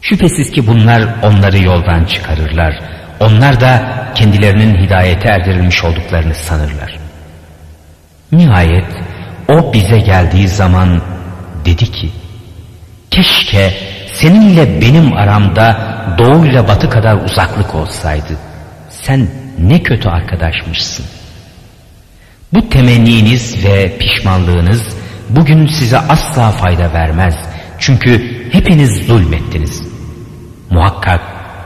Şüphesiz ki bunlar onları yoldan çıkarırlar. Onlar da kendilerinin hidayete erdirilmiş olduklarını sanırlar. Nihayet o bize geldiği zaman dedi ki, keşke seninle benim aramda doğu ile batı kadar uzaklık olsaydı sen ne kötü arkadaşmışsın. Bu temenniniz ve pişmanlığınız bugün size asla fayda vermez. Çünkü hepiniz zulmettiniz. Muhakkak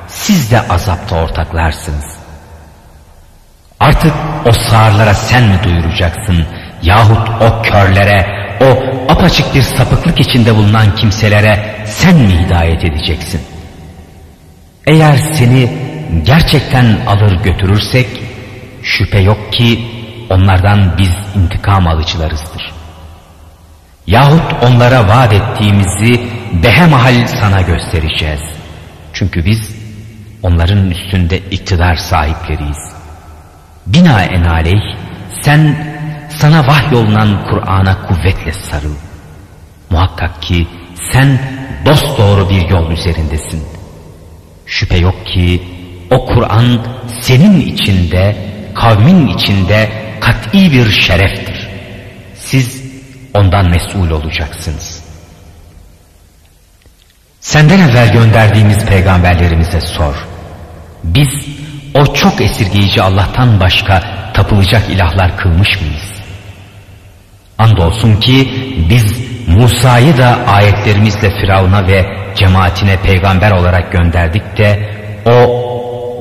siz de azapta ortaklarsınız. Artık o sağırlara sen mi duyuracaksın yahut o körlere, o apaçık bir sapıklık içinde bulunan kimselere sen mi hidayet edeceksin? Eğer seni gerçekten alır götürürsek şüphe yok ki onlardan biz intikam alıcılarızdır. Yahut onlara vaat ettiğimizi behemahal sana göstereceğiz. Çünkü biz onların üstünde iktidar sahipleriyiz. Binaenaleyh sen sana vahyolunan Kur'an'a kuvvetle sarıl. Muhakkak ki sen dosdoğru bir yol üzerindesin. Şüphe yok ki o Kur'an senin içinde, kavmin içinde kat'i bir şereftir. Siz ondan mesul olacaksınız. Senden evvel gönderdiğimiz peygamberlerimize sor. Biz o çok esirgeyici Allah'tan başka tapılacak ilahlar kılmış mıyız? Andolsun ki biz Musa'yı da ayetlerimizle Firavun'a ve cemaatine peygamber olarak gönderdik de o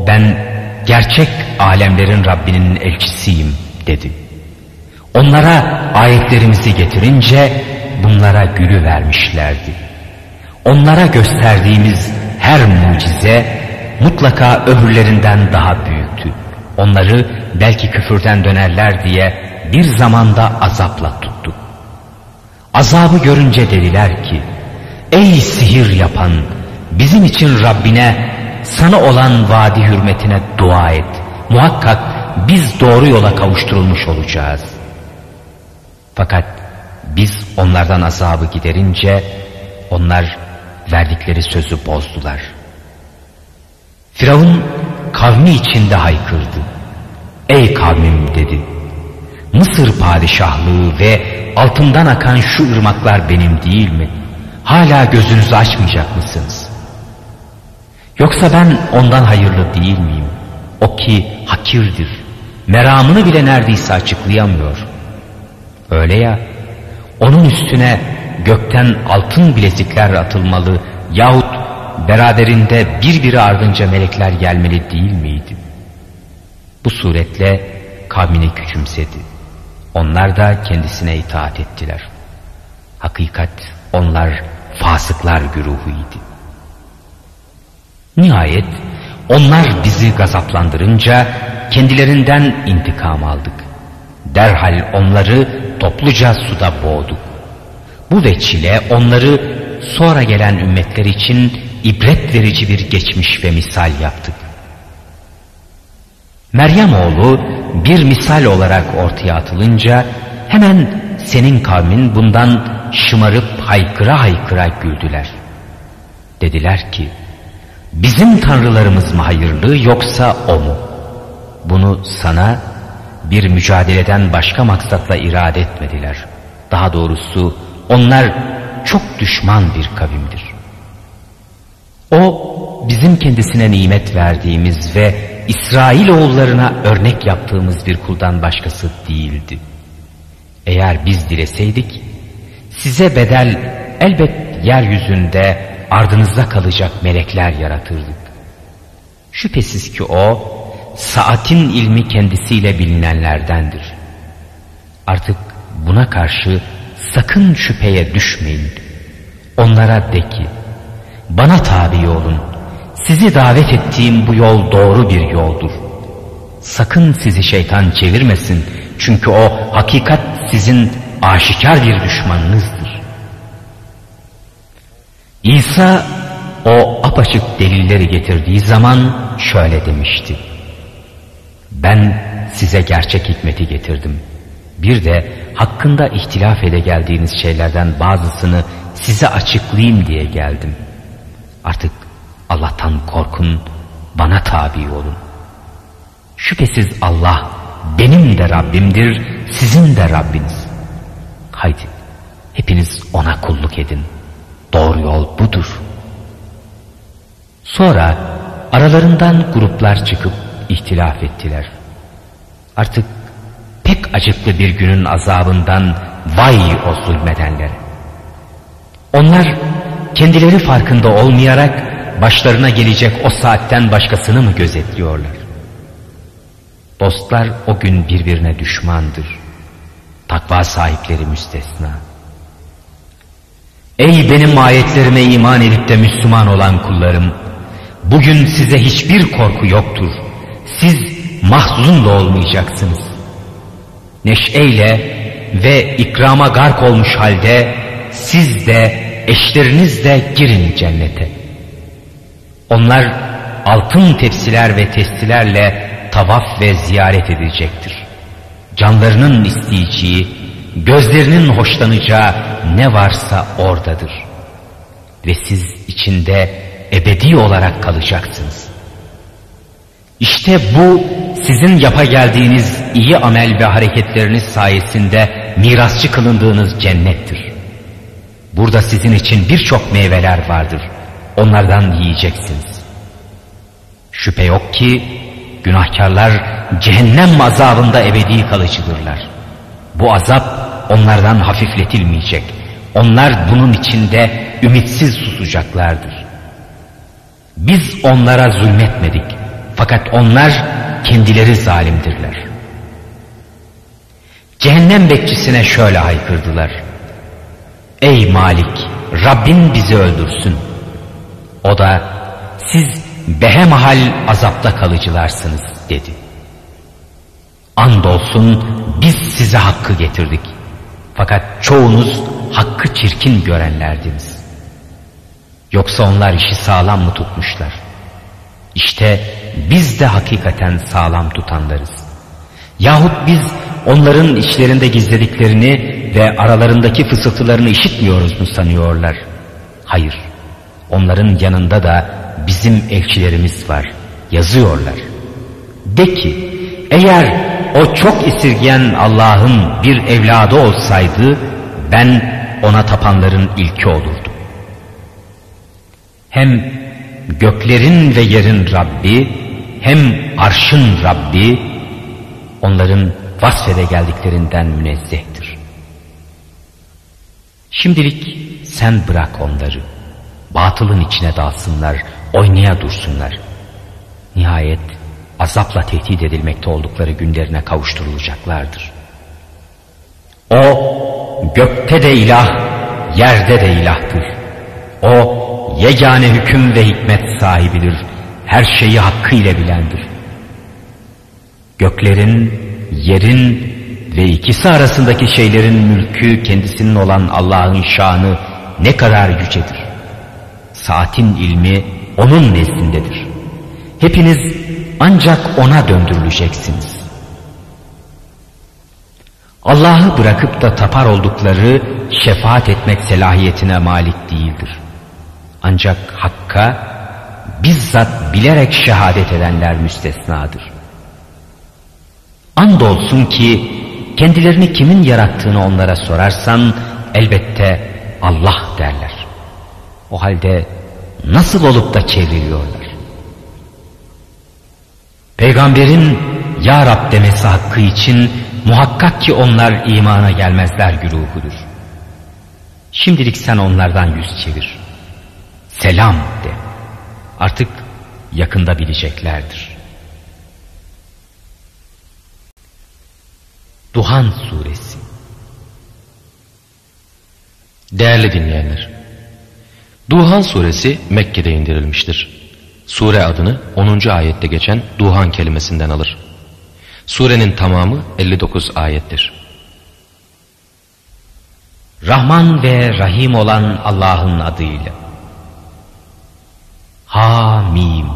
ben gerçek alemlerin Rabbinin elçisiyim dedi. Onlara ayetlerimizi getirince bunlara gülü vermişlerdi. Onlara gösterdiğimiz her mucize mutlaka öbürlerinden daha büyüktü. Onları belki küfürden dönerler diye bir zamanda azapla tuttuk. Azabı görünce dediler ki, ey sihir yapan bizim için Rabbine sana olan vadi hürmetine dua et. Muhakkak biz doğru yola kavuşturulmuş olacağız. Fakat biz onlardan azabı giderince onlar verdikleri sözü bozdular. Firavun kavmi içinde haykırdı. Ey kavmim dedi. Mısır padişahlığı ve altından akan şu ırmaklar benim değil mi? Hala gözünüzü açmayacak mısınız? Yoksa ben ondan hayırlı değil miyim? O ki hakirdir. Meramını bile neredeyse açıklayamıyor. Öyle ya, onun üstüne gökten altın bilezikler atılmalı yahut beraberinde birbiri ardınca melekler gelmeli değil miydi? Bu suretle kavmini küçümsedi. Onlar da kendisine itaat ettiler. Hakikat onlar fasıklar güruhuydu. Nihayet onlar bizi gazaplandırınca kendilerinden intikam aldık. Derhal onları topluca suda boğduk. Bu veçile onları sonra gelen ümmetler için ibret verici bir geçmiş ve misal yaptık. Meryem oğlu bir misal olarak ortaya atılınca hemen senin kavmin bundan şımarıp haykıra haykıra güldüler. Dediler ki bizim tanrılarımız mı hayırlı yoksa o mu? Bunu sana bir mücadeleden başka maksatla irade etmediler. Daha doğrusu onlar çok düşman bir kavimdir. O bizim kendisine nimet verdiğimiz ve İsrail oğullarına örnek yaptığımız bir kuldan başkası değildi. Eğer biz dileseydik size bedel elbet yeryüzünde ardınızda kalacak melekler yaratırdık. Şüphesiz ki o saatin ilmi kendisiyle bilinenlerdendir. Artık buna karşı sakın şüpheye düşmeyin. Onlara de ki bana tabi olun sizi davet ettiğim bu yol doğru bir yoldur. Sakın sizi şeytan çevirmesin. Çünkü o hakikat sizin aşikar bir düşmanınızdır. İsa o apaçık delilleri getirdiği zaman şöyle demişti. Ben size gerçek hikmeti getirdim. Bir de hakkında ihtilaf ede geldiğiniz şeylerden bazısını size açıklayayım diye geldim. Artık Allah'tan korkun, bana tabi olun. Şüphesiz Allah benim de Rabbimdir, sizin de Rabbiniz. Haydi hepiniz ona kulluk edin. Doğru yol budur. Sonra aralarından gruplar çıkıp ihtilaf ettiler. Artık pek acıklı bir günün azabından vay o zulmedenlere. Onlar kendileri farkında olmayarak başlarına gelecek o saatten başkasını mı gözetliyorlar? Dostlar o gün birbirine düşmandır. Takva sahipleri müstesna. Ey benim ayetlerime iman edip de Müslüman olan kullarım! Bugün size hiçbir korku yoktur. Siz mahzun da olmayacaksınız. Neşeyle ve ikrama gark olmuş halde siz de eşleriniz de girin cennete. Onlar altın tepsiler ve testilerle tavaf ve ziyaret edilecektir. Canlarının isteyeceği, gözlerinin hoşlanacağı ne varsa oradadır. Ve siz içinde ebedi olarak kalacaksınız. İşte bu sizin yapa geldiğiniz iyi amel ve hareketleriniz sayesinde mirasçı kılındığınız cennettir. Burada sizin için birçok meyveler vardır. Onlardan yiyeceksiniz. Şüphe yok ki günahkarlar cehennem azabında ebedi kalıcıdırlar. Bu azap onlardan hafifletilmeyecek. Onlar bunun içinde ümitsiz susacaklardır. Biz onlara zulmetmedik. Fakat onlar kendileri zalimdirler. Cehennem bekçisine şöyle haykırdılar. Ey Malik Rabbin bizi öldürsün. O da siz behemahal azapta kalıcılarsınız dedi. Andolsun biz size hakkı getirdik. Fakat çoğunuz hakkı çirkin görenlerdiniz. Yoksa onlar işi sağlam mı tutmuşlar? İşte biz de hakikaten sağlam tutanlarız. Yahut biz onların içlerinde gizlediklerini ve aralarındaki fısıltılarını işitmiyoruz mu sanıyorlar? Hayır. Onların yanında da bizim elçilerimiz var. Yazıyorlar. De ki eğer o çok esirgeyen Allah'ın bir evladı olsaydı ben ona tapanların ilki olurdum. Hem göklerin ve yerin Rabbi hem arşın Rabbi onların vasfede geldiklerinden münezzehtir. Şimdilik sen bırak onları. Batılın içine dalsınlar, oynaya dursunlar. Nihayet azapla tehdit edilmekte oldukları günlerine kavuşturulacaklardır. O gökte de ilah, yerde de ilahtır. O yegane hüküm ve hikmet sahibidir. Her şeyi hakkıyla bilendir. Göklerin, yerin ve ikisi arasındaki şeylerin mülkü kendisinin olan Allah'ın şanı ne kadar yücedir. Saatin ilmi onun nezdindedir. Hepiniz ancak ona döndürüleceksiniz. Allah'ı bırakıp da tapar oldukları şefaat etmek selahiyetine malik değildir. Ancak Hakk'a bizzat bilerek şehadet edenler müstesnadır. Andolsun ki kendilerini kimin yarattığını onlara sorarsan elbette Allah derler. O halde nasıl olup da çevriliyorlar? Peygamberin Ya Rab demesi hakkı için muhakkak ki onlar imana gelmezler güruhudur. Şimdilik sen onlardan yüz çevir. Selam de. Artık yakında bileceklerdir. Duhan Suresi Değerli dinleyenler, Duhan Suresi Mekke'de indirilmiştir. Sure adını 10. ayette geçen Duhan kelimesinden alır. Surenin tamamı 59 ayettir. Rahman ve Rahim olan Allah'ın adıyla. Hamim.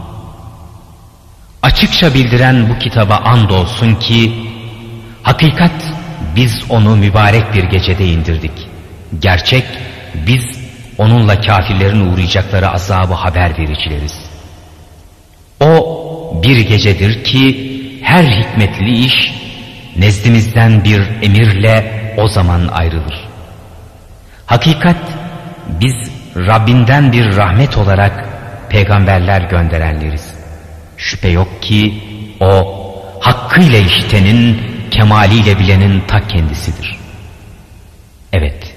Açıkça bildiren bu kitaba andolsun ki hakikat biz onu mübarek bir gecede indirdik. Gerçek biz onunla kafirlerin uğrayacakları azabı haber vericileriz. O bir gecedir ki her hikmetli iş nezdimizden bir emirle o zaman ayrılır. Hakikat biz Rabbinden bir rahmet olarak peygamberler gönderenleriz. Şüphe yok ki o hakkıyla işitenin, kemaliyle bilenin ta kendisidir. Evet,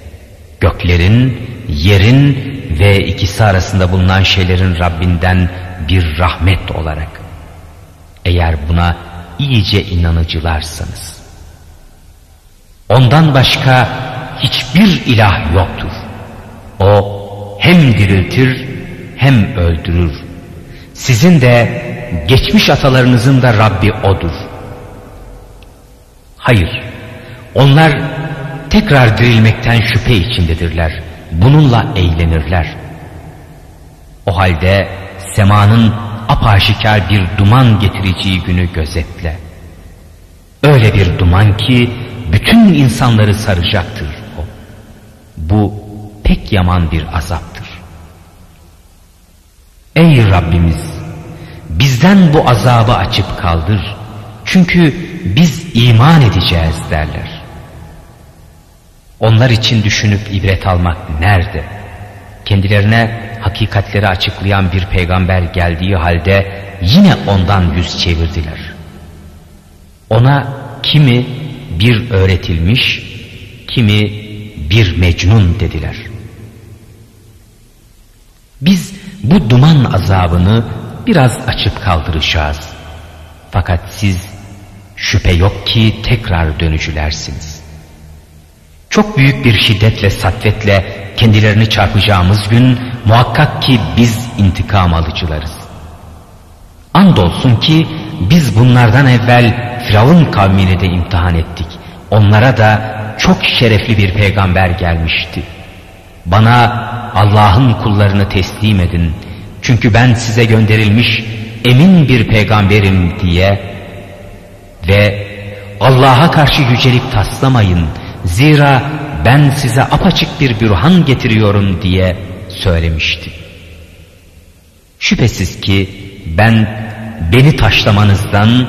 göklerin, yerin ve ikisi arasında bulunan şeylerin Rabbinden bir rahmet olarak. Eğer buna iyice inanıcılarsanız. Ondan başka hiçbir ilah yoktur. O hem diriltir hem öldürür. Sizin de geçmiş atalarınızın da Rabbi O'dur. Hayır, onlar tekrar dirilmekten şüphe içindedirler. Bununla eğlenirler. O halde semanın apaşikar bir duman getireceği günü gözetle. Öyle bir duman ki bütün insanları saracaktır o. Bu pek yaman bir azaptır. Ey Rabbimiz! Bizden bu azabı açıp kaldır. Çünkü biz iman edeceğiz derler. Onlar için düşünüp ibret almak nerede? Kendilerine hakikatleri açıklayan bir peygamber geldiği halde yine ondan yüz çevirdiler. Ona kimi bir öğretilmiş, kimi bir mecnun dediler. Biz bu duman azabını biraz açıp kaldıracağız. Fakat siz şüphe yok ki tekrar dönücülersiniz. Çok büyük bir şiddetle satvetle kendilerini çarpacağımız gün muhakkak ki biz intikam alıcılarız. Andolsun ki biz bunlardan evvel Firavun kavmini de imtihan ettik. Onlara da çok şerefli bir peygamber gelmişti. Bana Allah'ın kullarını teslim edin. Çünkü ben size gönderilmiş emin bir peygamberim diye ve Allah'a karşı yücelik taslamayın. Zira ben size apaçık bir bürhan getiriyorum diye söylemişti. Şüphesiz ki ben beni taşlamanızdan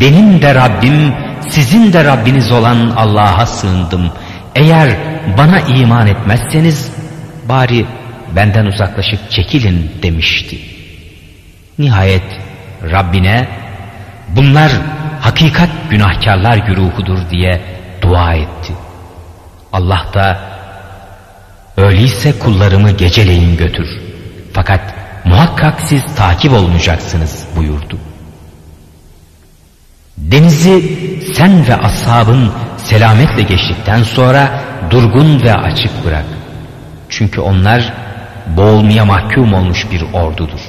benim de Rabbim sizin de Rabbiniz olan Allah'a sığındım. Eğer bana iman etmezseniz bari benden uzaklaşıp çekilin demişti. Nihayet Rabbine bunlar hakikat günahkarlar güruhudur diye dua etti. Allah da öyleyse kullarımı geceleyin götür. Fakat muhakkak siz takip olunacaksınız buyurdu. Denizi sen ve ashabın selametle geçtikten sonra durgun ve açık bırak. Çünkü onlar boğulmaya mahkum olmuş bir ordudur.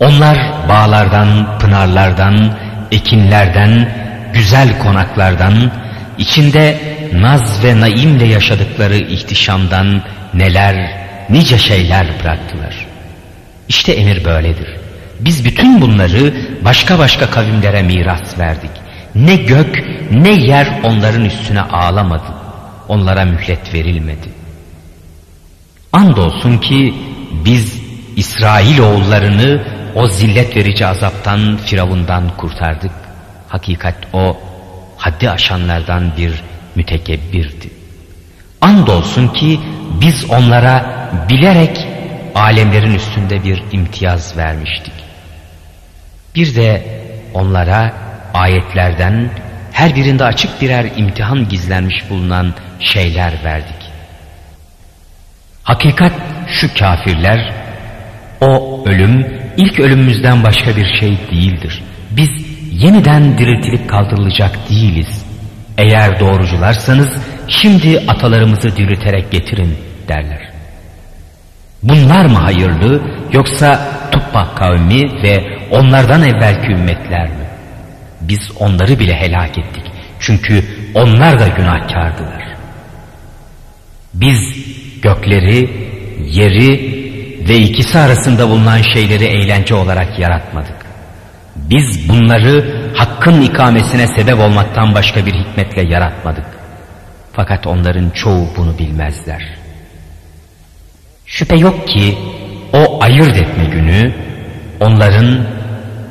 Onlar bağlardan, pınarlardan, ekinlerden, güzel konaklardan, içinde naz ve naimle yaşadıkları ihtişamdan neler, nice şeyler bıraktılar. İşte emir böyledir. Biz bütün bunları başka başka kavimlere miras verdik. Ne gök ne yer onların üstüne ağlamadı. Onlara mühlet verilmedi. Andolsun ki biz İsrail oğullarını o zillet verici azaptan Firavundan kurtardık. Hakikat o haddi aşanlardan bir mütekebbirdi. Andolsun ki biz onlara bilerek alemlerin üstünde bir imtiyaz vermiştik. Bir de onlara ayetlerden her birinde açık birer imtihan gizlenmiş bulunan şeyler verdik. Hakikat şu kafirler, o ölüm ilk ölümümüzden başka bir şey değildir. Biz yeniden diriltilip kaldırılacak değiliz. Eğer doğrucularsanız şimdi atalarımızı dirilterek getirin derler. Bunlar mı hayırlı yoksa Tubba kavmi ve onlardan evvelki ümmetler mi? Biz onları bile helak ettik. Çünkü onlar da günahkardılar. Biz gökleri, yeri ve ikisi arasında bulunan şeyleri eğlence olarak yaratmadık. Biz bunları hakkın ikamesine sebep olmaktan başka bir hikmetle yaratmadık. Fakat onların çoğu bunu bilmezler. Şüphe yok ki o ayırt etme günü onların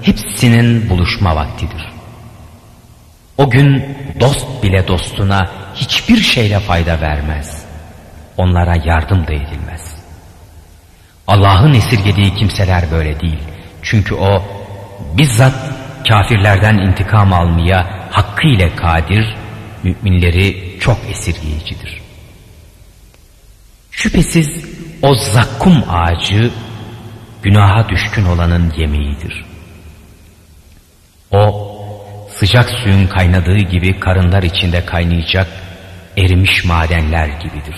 hepsinin buluşma vaktidir. O gün dost bile dostuna hiçbir şeyle fayda vermez. Onlara yardım da edilmez. Allah'ın esirgediği kimseler böyle değil. Çünkü o bizzat kafirlerden intikam almaya hakkıyla kadir, müminleri çok esirgeyicidir. Şüphesiz o zakkum ağacı günaha düşkün olanın yemeğidir. O sıcak suyun kaynadığı gibi karınlar içinde kaynayacak erimiş madenler gibidir.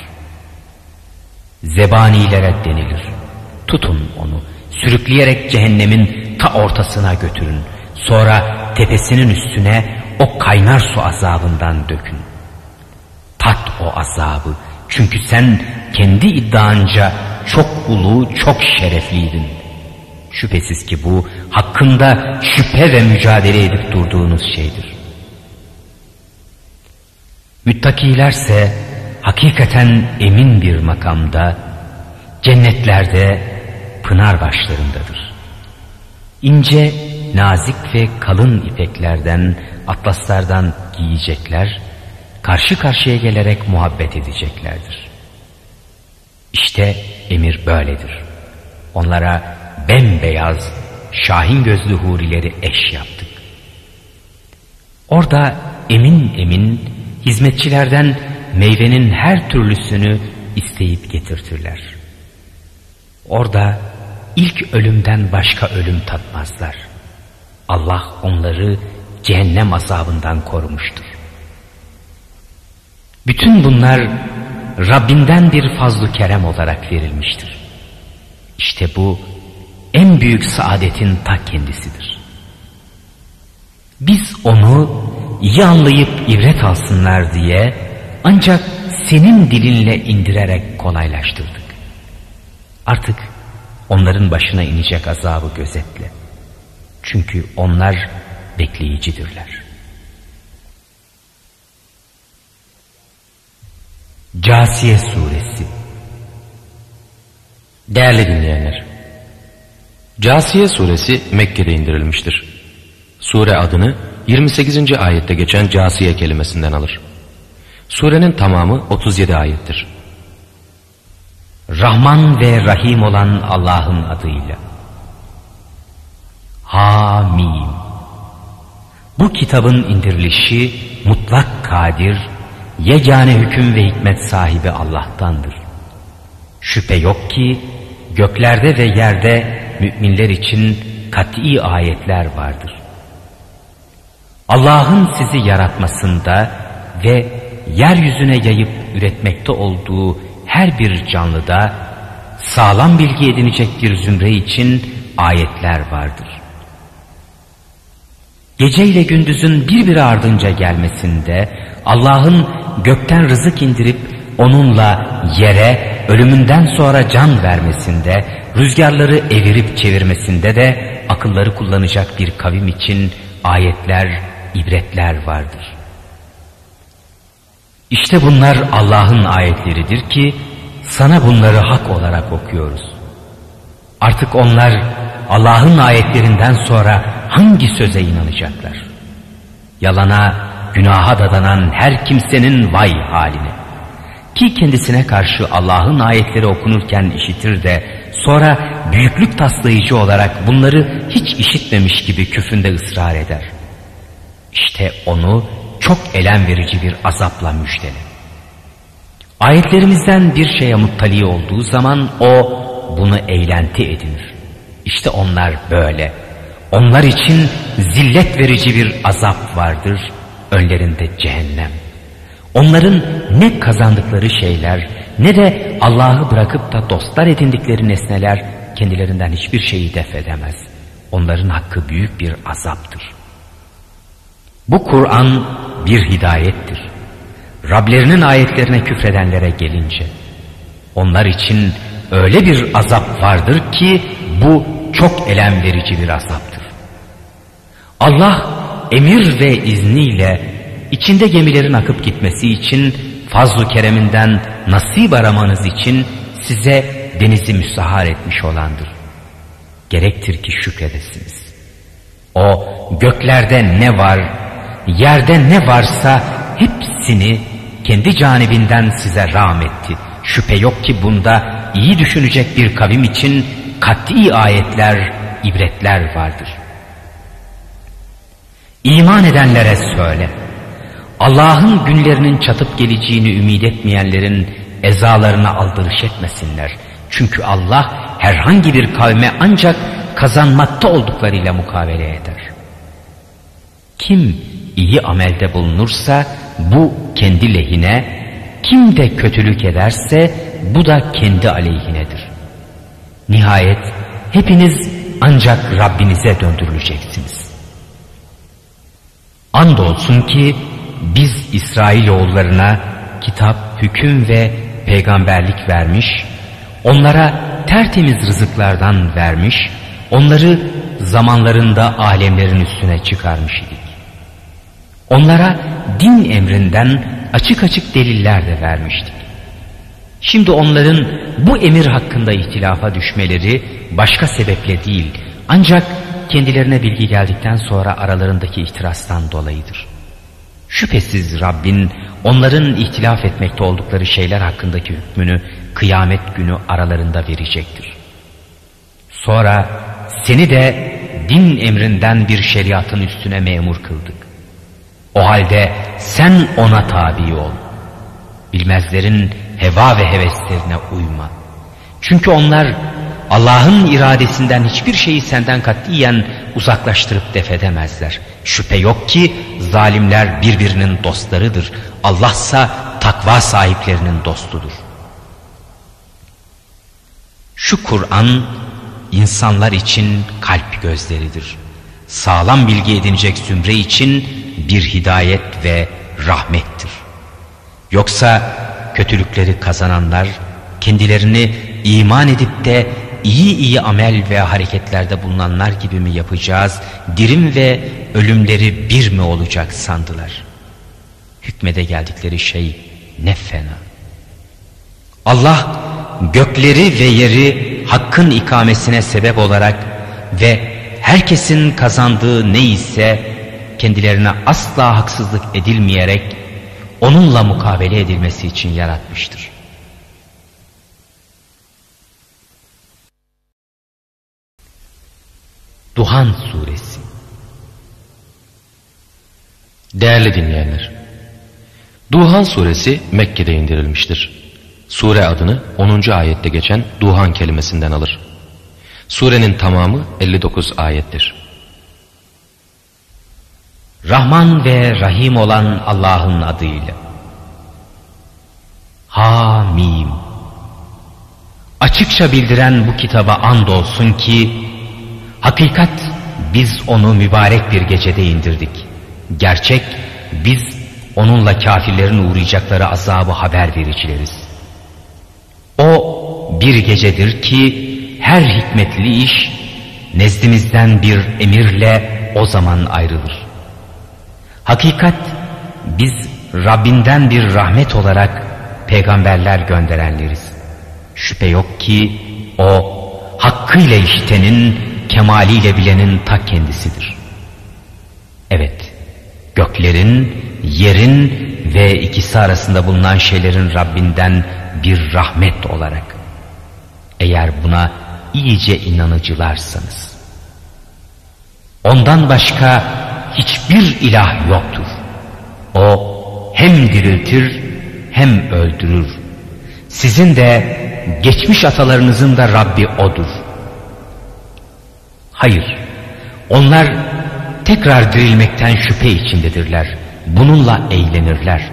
Zebanilere denilir. Tutun onu, sürükleyerek cehennemin ta ortasına götürün. Sonra tepesinin üstüne o kaynar su azabından dökün. Tat o azabı. Çünkü sen kendi iddianca çok ulu, çok şerefliydin. Şüphesiz ki bu hakkında şüphe ve mücadele edip durduğunuz şeydir. Müttakilerse hakikaten emin bir makamda, cennetlerde pınar başlarındadır. İnce, nazik ve kalın ipeklerden, atlaslardan giyecekler, karşı karşıya gelerek muhabbet edeceklerdir. İşte emir böyledir. Onlara bembeyaz, şahin gözlü hurileri eş yaptık. Orada emin emin hizmetçilerden meyvenin her türlüsünü isteyip getirtirler. Orada ilk ölümden başka ölüm tatmazlar. Allah onları cehennem azabından korumuştur. Bütün bunlar Rabbinden bir fazlu kerem olarak verilmiştir. İşte bu en büyük saadetin ta kendisidir. Biz onu iyi anlayıp ibret alsınlar diye ancak senin dilinle indirerek kolaylaştırdık. Artık onların başına inecek azabı gözetle. Çünkü onlar bekleyicidirler. Casiye Suresi Değerli dinleyenler, Casiye suresi Mekke'de indirilmiştir. Sure adını 28. ayette geçen casiye kelimesinden alır. Surenin tamamı 37 ayettir. Rahman ve Rahim olan Allah'ın adıyla. Hamim. Bu kitabın indirilişi mutlak kadir, yegane hüküm ve hikmet sahibi Allah'tandır. Şüphe yok ki göklerde ve yerde müminler için kat'i ayetler vardır. Allah'ın sizi yaratmasında ve yeryüzüne yayıp üretmekte olduğu her bir canlıda sağlam bilgi edinecek bir zümre için ayetler vardır. Gece ile gündüzün birbiri ardınca gelmesinde Allah'ın gökten rızık indirip onunla yere ölümünden sonra can vermesinde, rüzgarları evirip çevirmesinde de akılları kullanacak bir kavim için ayetler, ibretler vardır. İşte bunlar Allah'ın ayetleridir ki sana bunları hak olarak okuyoruz. Artık onlar Allah'ın ayetlerinden sonra hangi söze inanacaklar? Yalana, günaha dadanan her kimsenin vay haline. Ki kendisine karşı Allah'ın ayetleri okunurken işitir de sonra büyüklük taslayıcı olarak bunları hiç işitmemiş gibi küfünde ısrar eder. İşte onu çok elem verici bir azapla müjdele. Ayetlerimizden bir şeye muttali olduğu zaman o bunu eğlenti edinir. İşte onlar böyle. Onlar için zillet verici bir azap vardır. Önlerinde cehennem. Onların ne kazandıkları şeyler ne de Allah'ı bırakıp da dostlar edindikleri nesneler kendilerinden hiçbir şeyi def edemez. Onların hakkı büyük bir azaptır. Bu Kur'an bir hidayettir. Rablerinin ayetlerine küfredenlere gelince onlar için öyle bir azap vardır ki bu çok elem verici bir azaptır. Allah emir ve izniyle içinde gemilerin akıp gitmesi için fazlu kereminden nasip aramanız için size denizi müstahar etmiş olandır. Gerektir ki şükredesiniz. O göklerde ne var, yerde ne varsa hepsini kendi canibinden size rahmetti. Şüphe yok ki bunda iyi düşünecek bir kavim için kat'i ayetler, ibretler vardır. İman edenlere söyle. Allah'ın günlerinin çatıp geleceğini ümit etmeyenlerin ezalarına aldırış etmesinler. Çünkü Allah herhangi bir kavme ancak kazanmakta olduklarıyla mukavele eder. Kim iyi amelde bulunursa bu kendi lehine, kim de kötülük ederse bu da kendi aleyhinedir. Nihayet hepiniz ancak Rabbinize döndürüleceksiniz. Andolsun ki biz İsrailoğullarına kitap, hüküm ve peygamberlik vermiş, onlara tertemiz rızıklardan vermiş, onları zamanlarında alemlerin üstüne çıkarmış idik. Onlara din emrinden açık açık deliller de vermiştik. Şimdi onların bu emir hakkında ihtilafa düşmeleri başka sebeple değil ancak kendilerine bilgi geldikten sonra aralarındaki ihtirastan dolayıdır. Şüphesiz Rabbin onların ihtilaf etmekte oldukları şeyler hakkındaki hükmünü kıyamet günü aralarında verecektir. Sonra seni de din emrinden bir şeriatın üstüne memur kıldık. O halde sen ona tabi ol. Bilmezlerin heva ve heveslerine uyma. Çünkü onlar Allah'ın iradesinden hiçbir şeyi senden katiyen uzaklaştırıp defedemezler. Şüphe yok ki zalimler birbirinin dostlarıdır. Allahsa takva sahiplerinin dostudur. Şu Kur'an insanlar için kalp gözleridir. Sağlam bilgi edinecek zümre için bir hidayet ve rahmettir. Yoksa kötülükleri kazananlar kendilerini iman edip de iyi iyi amel ve hareketlerde bulunanlar gibi mi yapacağız? Dirim ve ölümleri bir mi olacak sandılar? Hükmede geldikleri şey ne fena. Allah gökleri ve yeri hakkın ikamesine sebep olarak ve herkesin kazandığı ne ise kendilerine asla haksızlık edilmeyerek onunla mukabele edilmesi için yaratmıştır. Duhan Suresi Değerli dinleyenler, Duhan Suresi Mekke'de indirilmiştir. Sure adını 10. ayette geçen Duhan kelimesinden alır. Surenin tamamı 59 ayettir. Rahman ve Rahim olan Allah'ın adıyla. Hamim. Açıkça bildiren bu kitaba andolsun ki Hakikat biz onu mübarek bir gecede indirdik. Gerçek biz onunla kafirlerin uğrayacakları azabı haber vericileriz. O bir gecedir ki her hikmetli iş nezdimizden bir emirle o zaman ayrılır. Hakikat biz Rabbinden bir rahmet olarak peygamberler gönderenleriz. Şüphe yok ki o hakkıyla işitenin kemaliyle bilenin ta kendisidir. Evet, göklerin, yerin ve ikisi arasında bulunan şeylerin Rabbinden bir rahmet olarak. Eğer buna iyice inanıcılarsanız. Ondan başka hiçbir ilah yoktur. O hem diriltir hem öldürür. Sizin de geçmiş atalarınızın da Rabbi O'dur. Hayır, onlar tekrar dirilmekten şüphe içindedirler. Bununla eğlenirler.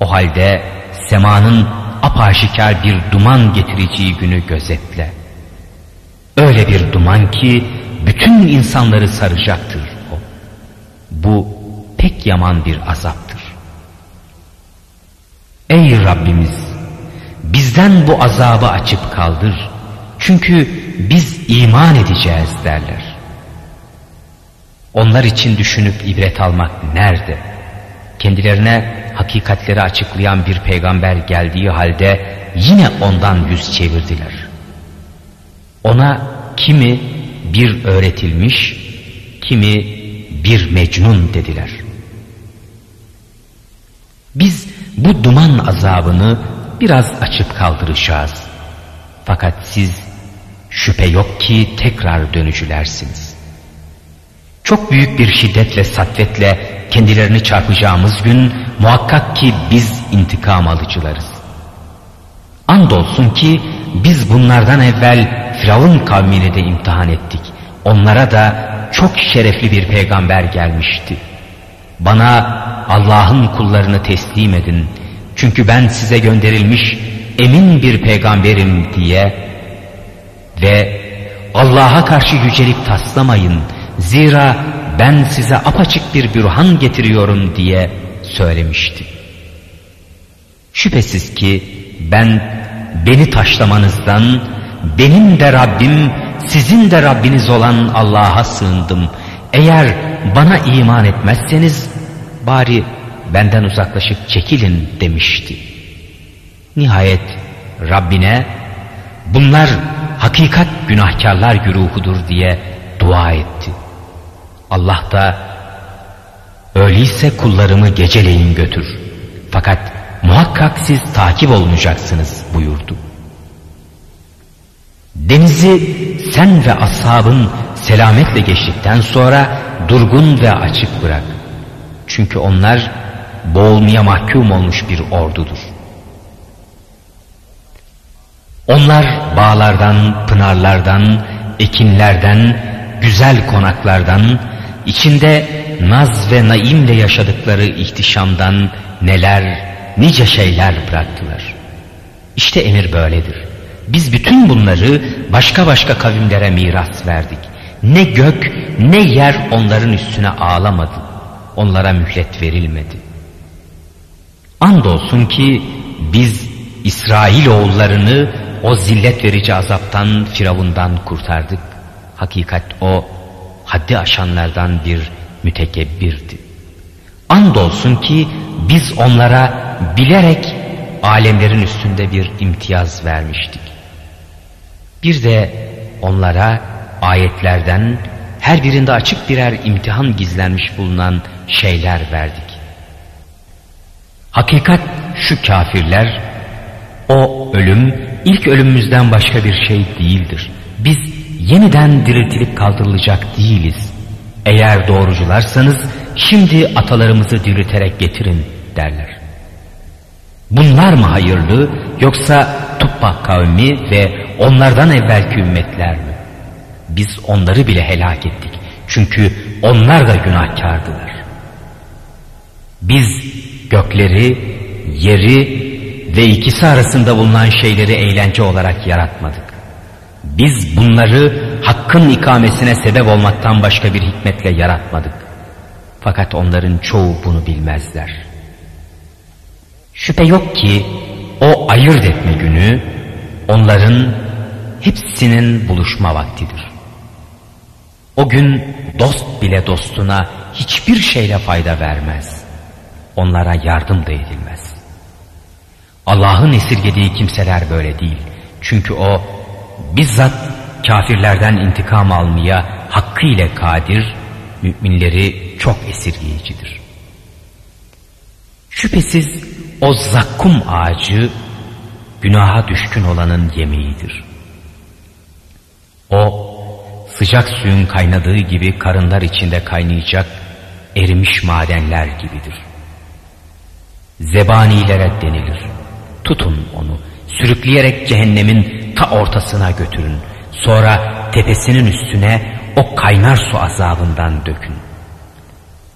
O halde semanın apaşikar bir duman getireceği günü gözetle. Öyle bir duman ki bütün insanları saracaktır. Bu pek yaman bir azaptır. Ey Rabbimiz! Bizden bu azabı açıp kaldır. Çünkü biz iman edeceğiz derler. Onlar için düşünüp ibret almak nerede? Kendilerine hakikatleri açıklayan bir peygamber geldiği halde yine ondan yüz çevirdiler. Ona kimi bir öğretilmiş, kimi bir mecnun dediler. Biz bu duman azabını biraz açıp kaldıracağız. Fakat siz şüphe yok ki tekrar dönücülersiniz. Çok büyük bir şiddet ve satvetle kendilerini çarpacağımız gün muhakkak ki biz intikam alıcılarız. Andolsun ki biz bunlardan evvel Firavun kavmini de imtihan ettik. Onlara da çok şerefli bir peygamber gelmişti. Bana Allah'ın kullarını teslim edin. Çünkü ben size gönderilmiş emin bir peygamberim diye ve Allah'a karşı yücelik taslamayın. Zira ben size apaçık bir bürhan getiriyorum diye söylemişti. Şüphesiz ki ben beni taşlamanızdan benim de Rabbim sizin de Rabbiniz olan Allah'a sığındım. Eğer bana iman etmezseniz bari benden uzaklaşıp çekilin demişti. Nihayet Rabbine bunlar hakikat günahkarlar güruhudur diye dua etti. Allah da öyleyse kullarımı geceleyin götür. Fakat muhakkak siz takip olunacaksınız buyurdu. Denizi sen ve ashabın selametle geçtikten sonra durgun ve açık bırak. Çünkü onlar boğulmaya mahkum olmuş bir ordudur. Onlar bağlardan, pınarlardan, ekinlerden, güzel konaklardan, içinde naz ve naimle yaşadıkları ihtişamdan neler, nice şeyler bıraktılar. İşte emir böyledir. Biz bütün bunları başka başka kavimlere miras verdik. Ne gök ne yer onların üstüne ağlamadı. Onlara mühlet verilmedi. Andolsun ki biz İsrail oğullarını o zillet verici azaptan Firavundan kurtardık. Hakikat o haddi aşanlardan bir mütekebbirdi. Andolsun ki biz onlara bilerek alemlerin üstünde bir imtiyaz vermiştik. Bir de onlara ayetlerden her birinde açık birer imtihan gizlenmiş bulunan şeyler verdik. Hakikat şu kafirler, o ölüm ilk ölümümüzden başka bir şey değildir. Biz yeniden diriltilip kaldırılacak değiliz. Eğer doğrucularsanız şimdi atalarımızı dirilterek getirin derler. Bunlar mı hayırlı yoksa Tubba kavmi ve onlardan evvelki ümmetler mi? Biz onları bile helak ettik. Çünkü onlar da günahkardılar. Biz gökleri, yeri ve ikisi arasında bulunan şeyleri eğlence olarak yaratmadık. Biz bunları hakkın ikamesine sebep olmaktan başka bir hikmetle yaratmadık. Fakat onların çoğu bunu bilmezler. Şüphe yok ki o ayırt etme günü onların hepsinin buluşma vaktidir. O gün dost bile dostuna hiçbir şeyle fayda vermez. Onlara yardım da edilmez. Allah'ın esirgediği kimseler böyle değil. Çünkü o bizzat kafirlerden intikam almaya hakkıyla kadir, müminleri çok esirgeyicidir. Şüphesiz o zakkum ağacı günaha düşkün olanın yemeğidir. O sıcak suyun kaynadığı gibi karınlar içinde kaynayacak erimiş madenler gibidir. Zebanilere denilir. Tutun onu, sürükleyerek cehennemin ta ortasına götürün. Sonra tepesinin üstüne o kaynar su azabından dökün.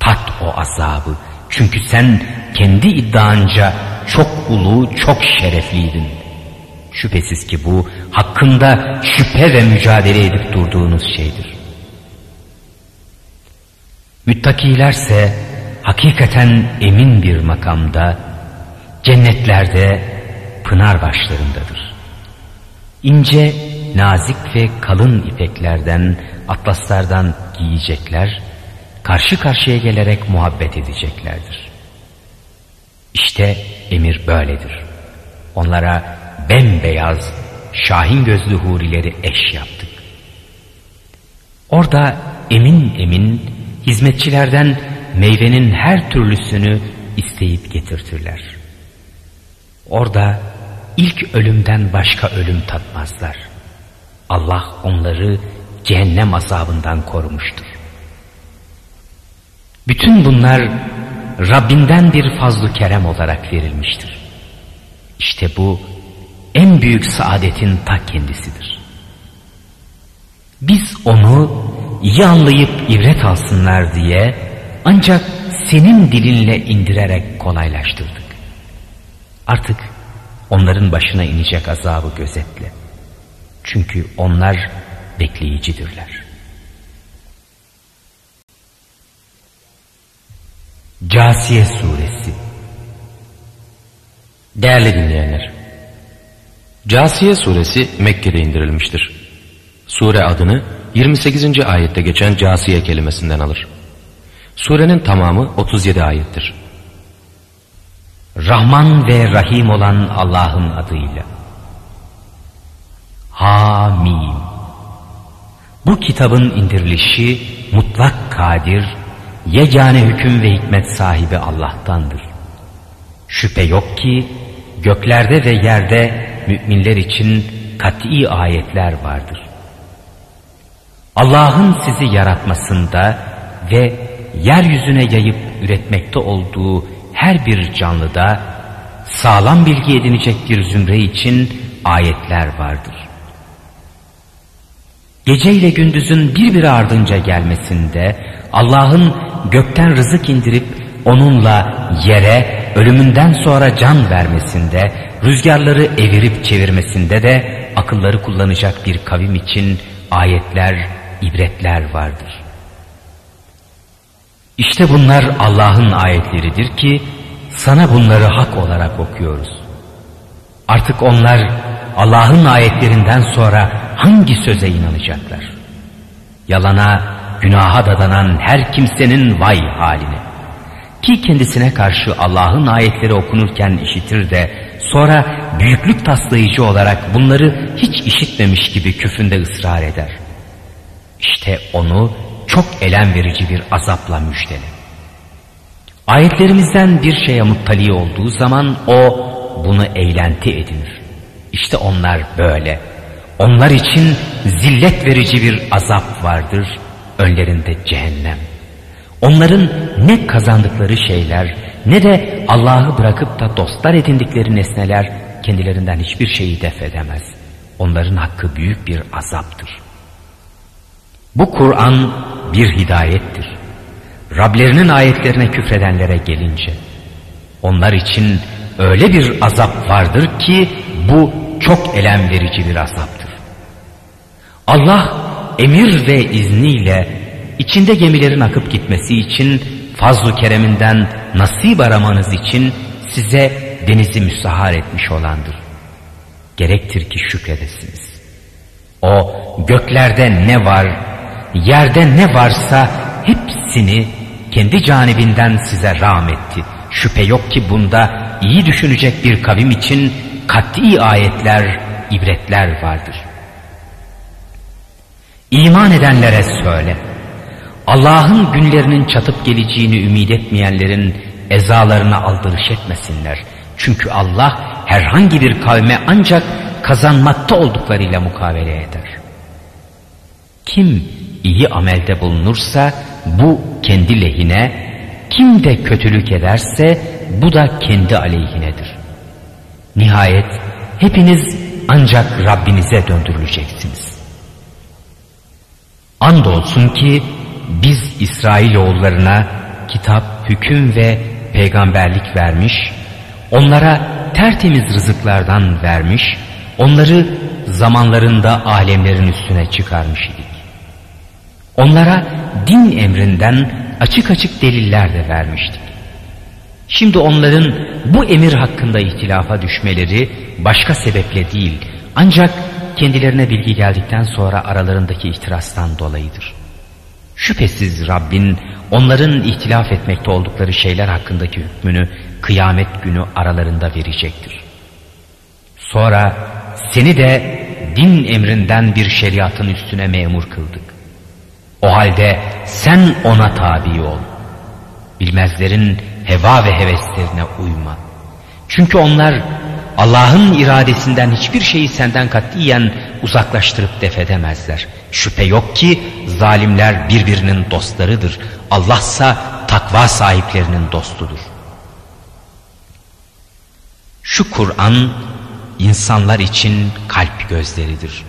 Tat o azabı. Çünkü sen kendi iddianca çok ulu, çok şerefliydin. Şüphesiz ki bu hakkında şüphe ve mücadele edip durduğunuz şeydir. Müttakilerse hakikaten emin bir makamda, cennetlerde, pınar başlarındadır. İnce, nazik ve kalın ipeklerden, atlaslardan giyecekler, karşı karşıya gelerek muhabbet edeceklerdir. İşte emir böyledir. Onlara bembeyaz, şahin gözlü hurileri eş yaptık. Orada emin emin hizmetçilerden meyvenin her türlüsünü isteyip getirtirler. Orada ilk ölümden başka ölüm tatmazlar. Allah onları cehennem azabından korumuştur. Bütün bunlar Rabbinden bir fazlu kerem olarak verilmiştir. İşte bu en büyük saadetin ta kendisidir. Biz onu iyi anlayıp ibret alsınlar diye ancak senin dilinle indirerek kolaylaştırdık. Artık onların başına inecek azabı gözetle. Çünkü onlar bekleyicidirler. Casiye Suresi Değerli dinleyenler, Casiye Suresi Mekke'de indirilmiştir. Sure adını 28. ayette geçen Casiye kelimesinden alır. Surenin tamamı 37 ayettir. Rahman ve Rahim olan Allah'ın adıyla. Hamim. Bu kitabın indirilişi mutlak kadir, yegane hüküm ve hikmet sahibi Allah'tandır. Şüphe yok ki göklerde ve yerde müminler için kat'i ayetler vardır. Allah'ın sizi yaratmasında ve yeryüzüne yayıp üretmekte olduğu her bir canlıda sağlam bilgi edinecek bir zümre için ayetler vardır. Gece ile gündüzün birbiri ardınca gelmesinde Allah'ın gökten rızık indirip onunla yere ölümünden sonra can vermesinde, rüzgarları evirip çevirmesinde de akılları kullanacak bir kavim için ayetler, ibretler vardır. İşte bunlar Allah'ın ayetleridir ki sana bunları hak olarak okuyoruz. Artık onlar Allah'ın ayetlerinden sonra hangi söze inanacaklar? Yalana, günaha dadanan her kimsenin vay haline. Ki kendisine karşı Allah'ın ayetleri okunurken işitir de sonra büyüklük taslayıcı olarak bunları hiç işitmemiş gibi küfünde ısrar eder. İşte onu çok elem verici bir azapla müjdele. Ayetlerimizden bir şeye muttali olduğu zaman o bunu eğlenti edinir. İşte onlar böyle. Onlar için zillet verici bir azap vardır. Önlerinde cehennem. Onların ne kazandıkları şeyler ne de Allah'ı bırakıp da dostlar edindikleri nesneler kendilerinden hiçbir şeyi def edemez. Onların hakkı büyük bir azaptır. Bu Kur'an bir hidayettir. Rablerinin ayetlerine küfredenlere gelince onlar için öyle bir azap vardır ki bu çok elem verici bir azaptır. Allah emir ve izniyle içinde gemilerin akıp gitmesi için fazlu kereminden nasip aramanız için size denizi müstahar etmiş olandır. Gerektir ki şükredesiniz. O göklerde ne var, yerde ne varsa hepsini kendi canibinden size rahmetti. Şüphe yok ki bunda iyi düşünecek bir kavim için kat'i ayetler, ibretler vardır. İman edenlere söyle. Allah'ın günlerinin çatıp geleceğini ümit etmeyenlerin ezalarına aldırış etmesinler. Çünkü Allah herhangi bir kavme ancak kazanmakta olduklarıyla mukavele eder. Kim iyi amelde bulunursa bu kendi lehine, kim de kötülük ederse bu da kendi aleyhinedir. Nihayet hepiniz ancak Rabbinize döndürüleceksiniz. Andolsun ki biz İsrailoğullarına kitap, hüküm ve peygamberlik vermiş, onlara tertemiz rızıklardan vermiş, onları zamanlarında alemlerin üstüne çıkarmış idik. Onlara din emrinden açık açık deliller de vermiştik. Şimdi onların bu emir hakkında ihtilafa düşmeleri başka sebeple değil ancak kendilerine bilgi geldikten sonra aralarındaki ihtirastan dolayıdır. Şüphesiz Rabbin onların ihtilaf etmekte oldukları şeyler hakkındaki hükmünü kıyamet günü aralarında verecektir. Sonra seni de din emrinden bir şeriatın üstüne memur kıldık. O halde sen ona tabi ol. Bilmezlerin heva ve heveslerine uyma. Çünkü onlar Allah'ın iradesinden hiçbir şeyi senden katiyen uzaklaştırıp defedemezler. Şüphe yok ki zalimler birbirinin dostlarıdır. Allahsa takva sahiplerinin dostudur. Şu Kur'an insanlar için kalp gözleridir.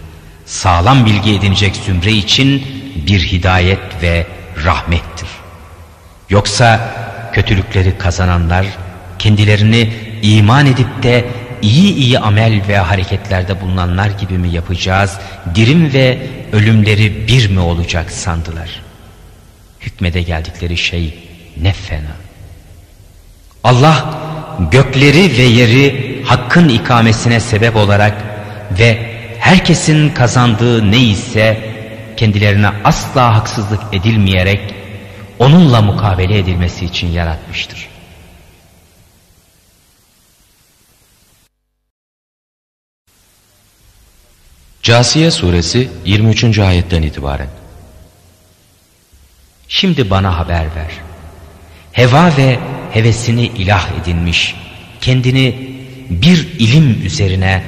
Sağlam bilgi edinecek zümre için bir hidayet ve rahmettir. Yoksa kötülükleri kazananlar kendilerini iman edip de iyi iyi amel ve hareketlerde bulunanlar gibi mi yapacağız? Dirim ve ölümleri bir mi olacak sandılar? Hükmede geldikleri şey ne fena. Allah gökleri ve yeri hakkın ikamesine sebep olarak ve herkesin kazandığı ne ise kendilerine asla haksızlık edilmeyerek onunla mukabele edilmesi için yaratmıştır. Casiye suresi 23. ayetten itibaren. Şimdi bana haber ver. Heva ve hevesini ilah edinmiş, kendini bir ilim üzerine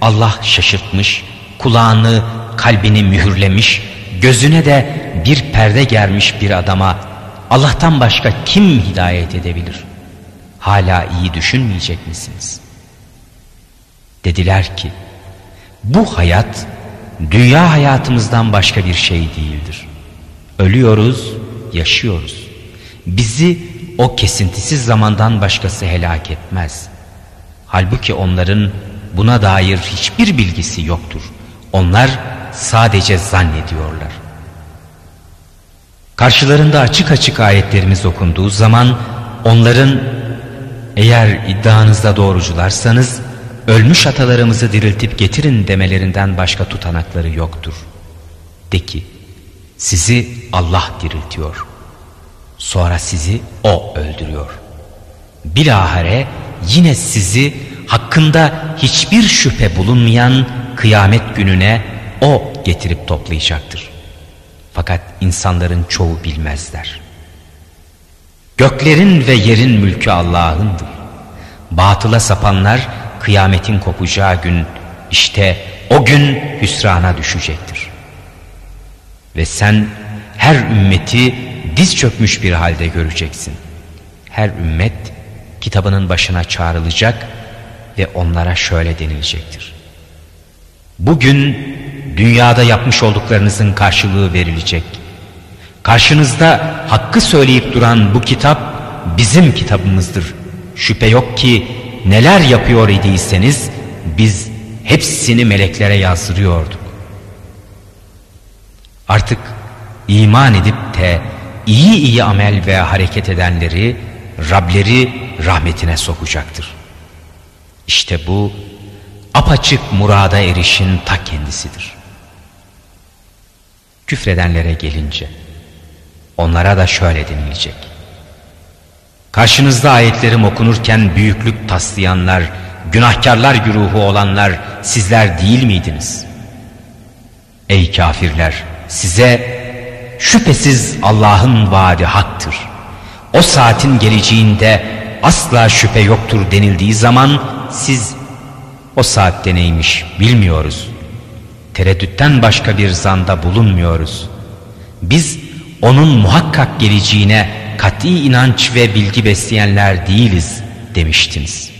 Allah şaşırtmış, kulağını, kalbini mühürlemiş, gözüne de bir perde germiş bir adama Allah'tan başka kim hidayet edebilir? Hala iyi düşünmeyecek misiniz? Dediler ki, bu hayat dünya hayatımızdan başka bir şey değildir. Ölüyoruz, yaşıyoruz. Bizi o kesintisiz zamandan başkası helak etmez. Halbuki onların buna dair hiçbir bilgisi yoktur. Onlar sadece zannediyorlar. Karşılarında açık açık ayetlerimiz okunduğu zaman onların eğer iddianızda doğrucularsanız ölmüş atalarımızı diriltip getirin demelerinden başka tutanakları yoktur. De ki sizi Allah diriltiyor. Sonra sizi O öldürüyor. Bilahare yine sizi hakkında hiçbir şüphe bulunmayan kıyamet gününe O getirip toplayacaktır. Fakat insanların çoğu bilmezler. Göklerin ve yerin mülkü Allah'ındır. Batıla sapanlar kıyametin kopacağı gün işte o gün hüsrana düşecektir. Ve sen her ümmeti diz çökmüş bir halde göreceksin. Her ümmet kitabının başına çağrılacak ve onlara şöyle denilecektir. Bugün dünyada yapmış olduklarınızın karşılığı verilecek. Karşınızda hakkı söyleyip duran bu kitap bizim kitabımızdır. Şüphe yok ki neler yapıyor idiyseniz biz hepsini meleklere yazdırıyorduk. Artık iman edip de iyi iyi amel ve hareket edenleri Rableri rahmetine sokacaktır. İşte bu apaçık murada erişin ta kendisidir. Küfredenlere gelince onlara da şöyle denilecek. Karşınızda ayetlerim okunurken büyüklük taslayanlar, günahkarlar güruhu olanlar sizler değil miydiniz? Ey kafirler size şüphesiz Allah'ın vaadi haktır. O saatin geleceğinde asla şüphe yoktur denildiği zaman siz o saatte neymiş bilmiyoruz. Tereddütten başka bir zanda bulunmuyoruz. Biz onun muhakkak geleceğine kat'i inanç ve bilgi besleyenler değiliz demiştiniz.